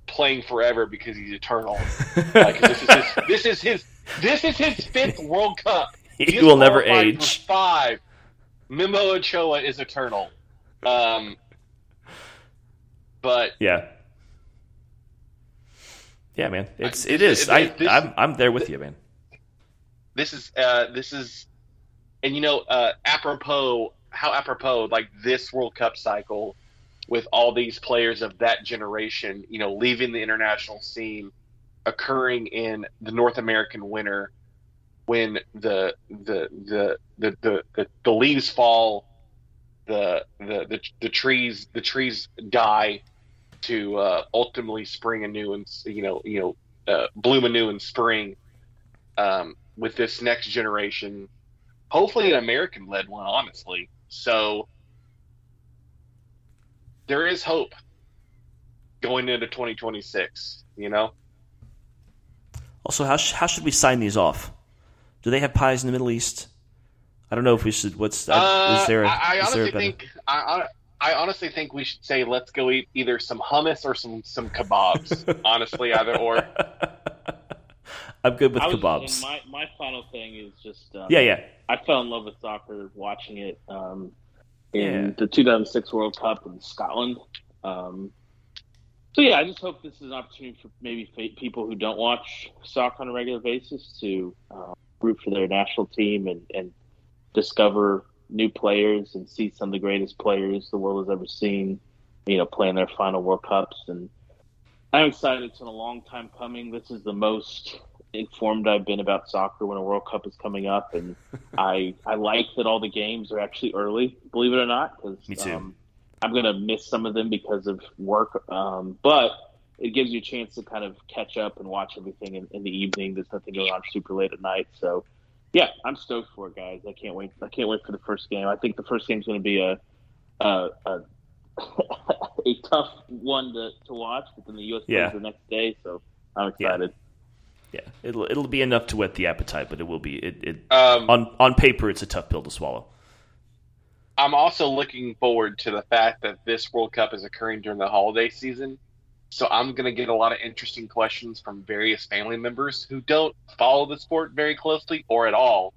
playing forever because he's eternal. Like, this is his. This is his. This is his fifth World Cup. he He's will never age. Five. Memo Ochoa is eternal. Um, but Yeah. Yeah, man. It's I- it is. this- I this- I'm I'm there with you, man. this is uh, this is, and you know, uh, apropos how apropos like this World Cup cycle with all these players of that generation, you know, leaving the international scene, occurring in the North American winter when the the the the the, the, the leaves fall, the, the the the trees the trees die to uh, ultimately spring anew and you know you know uh, bloom anew in spring. Um, with this next generation, hopefully an American led one, honestly. So there is hope going into 2026, you know? Also, how sh- how should we sign these off? Do they have pies in the Middle East? I don't know if we should. What's uh, Uh, is there? A, I, I is there a honestly better- think I, I, I honestly think we should say let's go eat either some hummus or some some kebabs. honestly, either or. I'm good with I was- kebabs. and My, my final thing is just um, yeah, yeah. I fell in love with soccer watching it um, in Yeah. the 2006 World Cup in Scotland. Um, so yeah, I just hope this is an opportunity for maybe people who don't watch soccer on a regular basis to uh, root for their national team and, and discover new players and see some of the greatest players the world has ever seen. You know, playing their final World Cups, and I'm excited. It's been a long time coming. This is the most informed I've been about soccer when a World Cup is coming up, and I I like that all the games are actually early. Believe it or not, because Me too. um, I'm gonna miss some of them because of work. Um, but it gives you a chance to kind of catch up and watch everything in, in the evening. There's nothing going on super late at night, so yeah, I'm stoked for it, guys. I can't wait. I can't wait for the first game. I think the first game's going to be a a, a, a tough one to, to watch, but then the U.S. plays the next day, so I'm excited. Yeah, it'll it'll be enough to whet the appetite, but it will be it, it Um, on on paper it's a tough pill to swallow. I'm also looking forward to the fact that this World Cup is occurring during the holiday season. So I'm going to get a lot of interesting questions from various family members who don't follow the sport very closely or at all,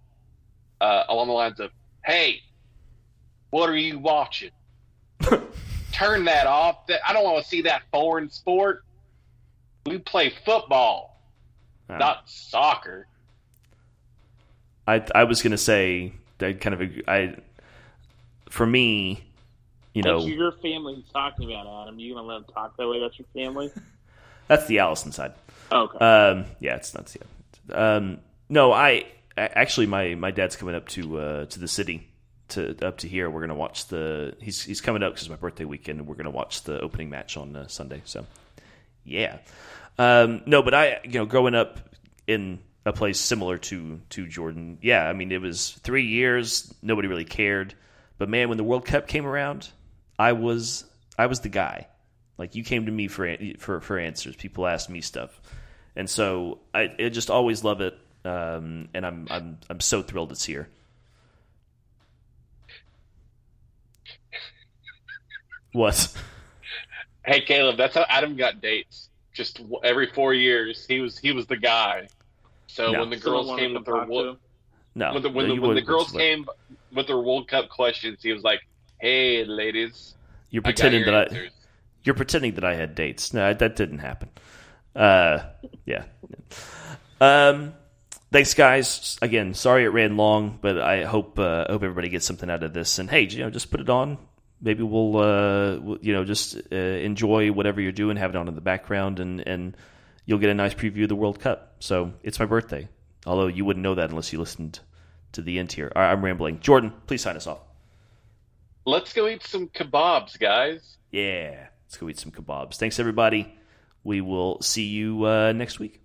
uh, along the lines of, "Hey, what are you watching? Turn that off. I don't want to see that foreign sport. We play football, Uh, not soccer." I I was gonna say that kind of I for me, you know, That's your family talking about Adam. You gonna let them talk that way? That's your family. that's the Allison side. Okay. Um, yeah, it's not. Yeah. Um, no, I actually my my dad's coming up to uh, to the city to up to here. We're gonna watch the. He's he's coming up because it's my birthday weekend, and we're gonna watch the opening match on uh, Sunday. So, yeah. Um, no, but I you know growing up in a place similar to to Jordan, yeah. I mean, it was three years. Nobody really cared, but man, when the World Cup came around, I was I was the guy. Like you came to me for for for answers. People asked me stuff, and so I, I just always love it. Um, and I'm I'm I'm so thrilled it's here. What? Hey Caleb, that's how Adam got dates. Just every four years, he was he was the guy. So No. when the girls wanted came with their talk wo- No. when the when, No, the, when the girls but came with their World Cup questions, he was like, "Hey, ladies, you're I got pretending your that I you're pretending that I had dates. No, that didn't happen. Uh, yeah. Um, thanks, guys. Again, sorry it ran long, but I hope uh, hope everybody gets something out of this. And hey, you know, just put it on. Maybe we'll, uh, you know, just uh, enjoy whatever you're doing, have it on in the background, and and you'll get a nice preview of the World Cup. So it's my birthday. Although you wouldn't know that unless you listened to the end here. Right, I'm rambling. Jordan, please sign us off. Let's go eat some kebabs, guys. Yeah, let's go eat some kebabs. Thanks, everybody. We will see you uh, next week.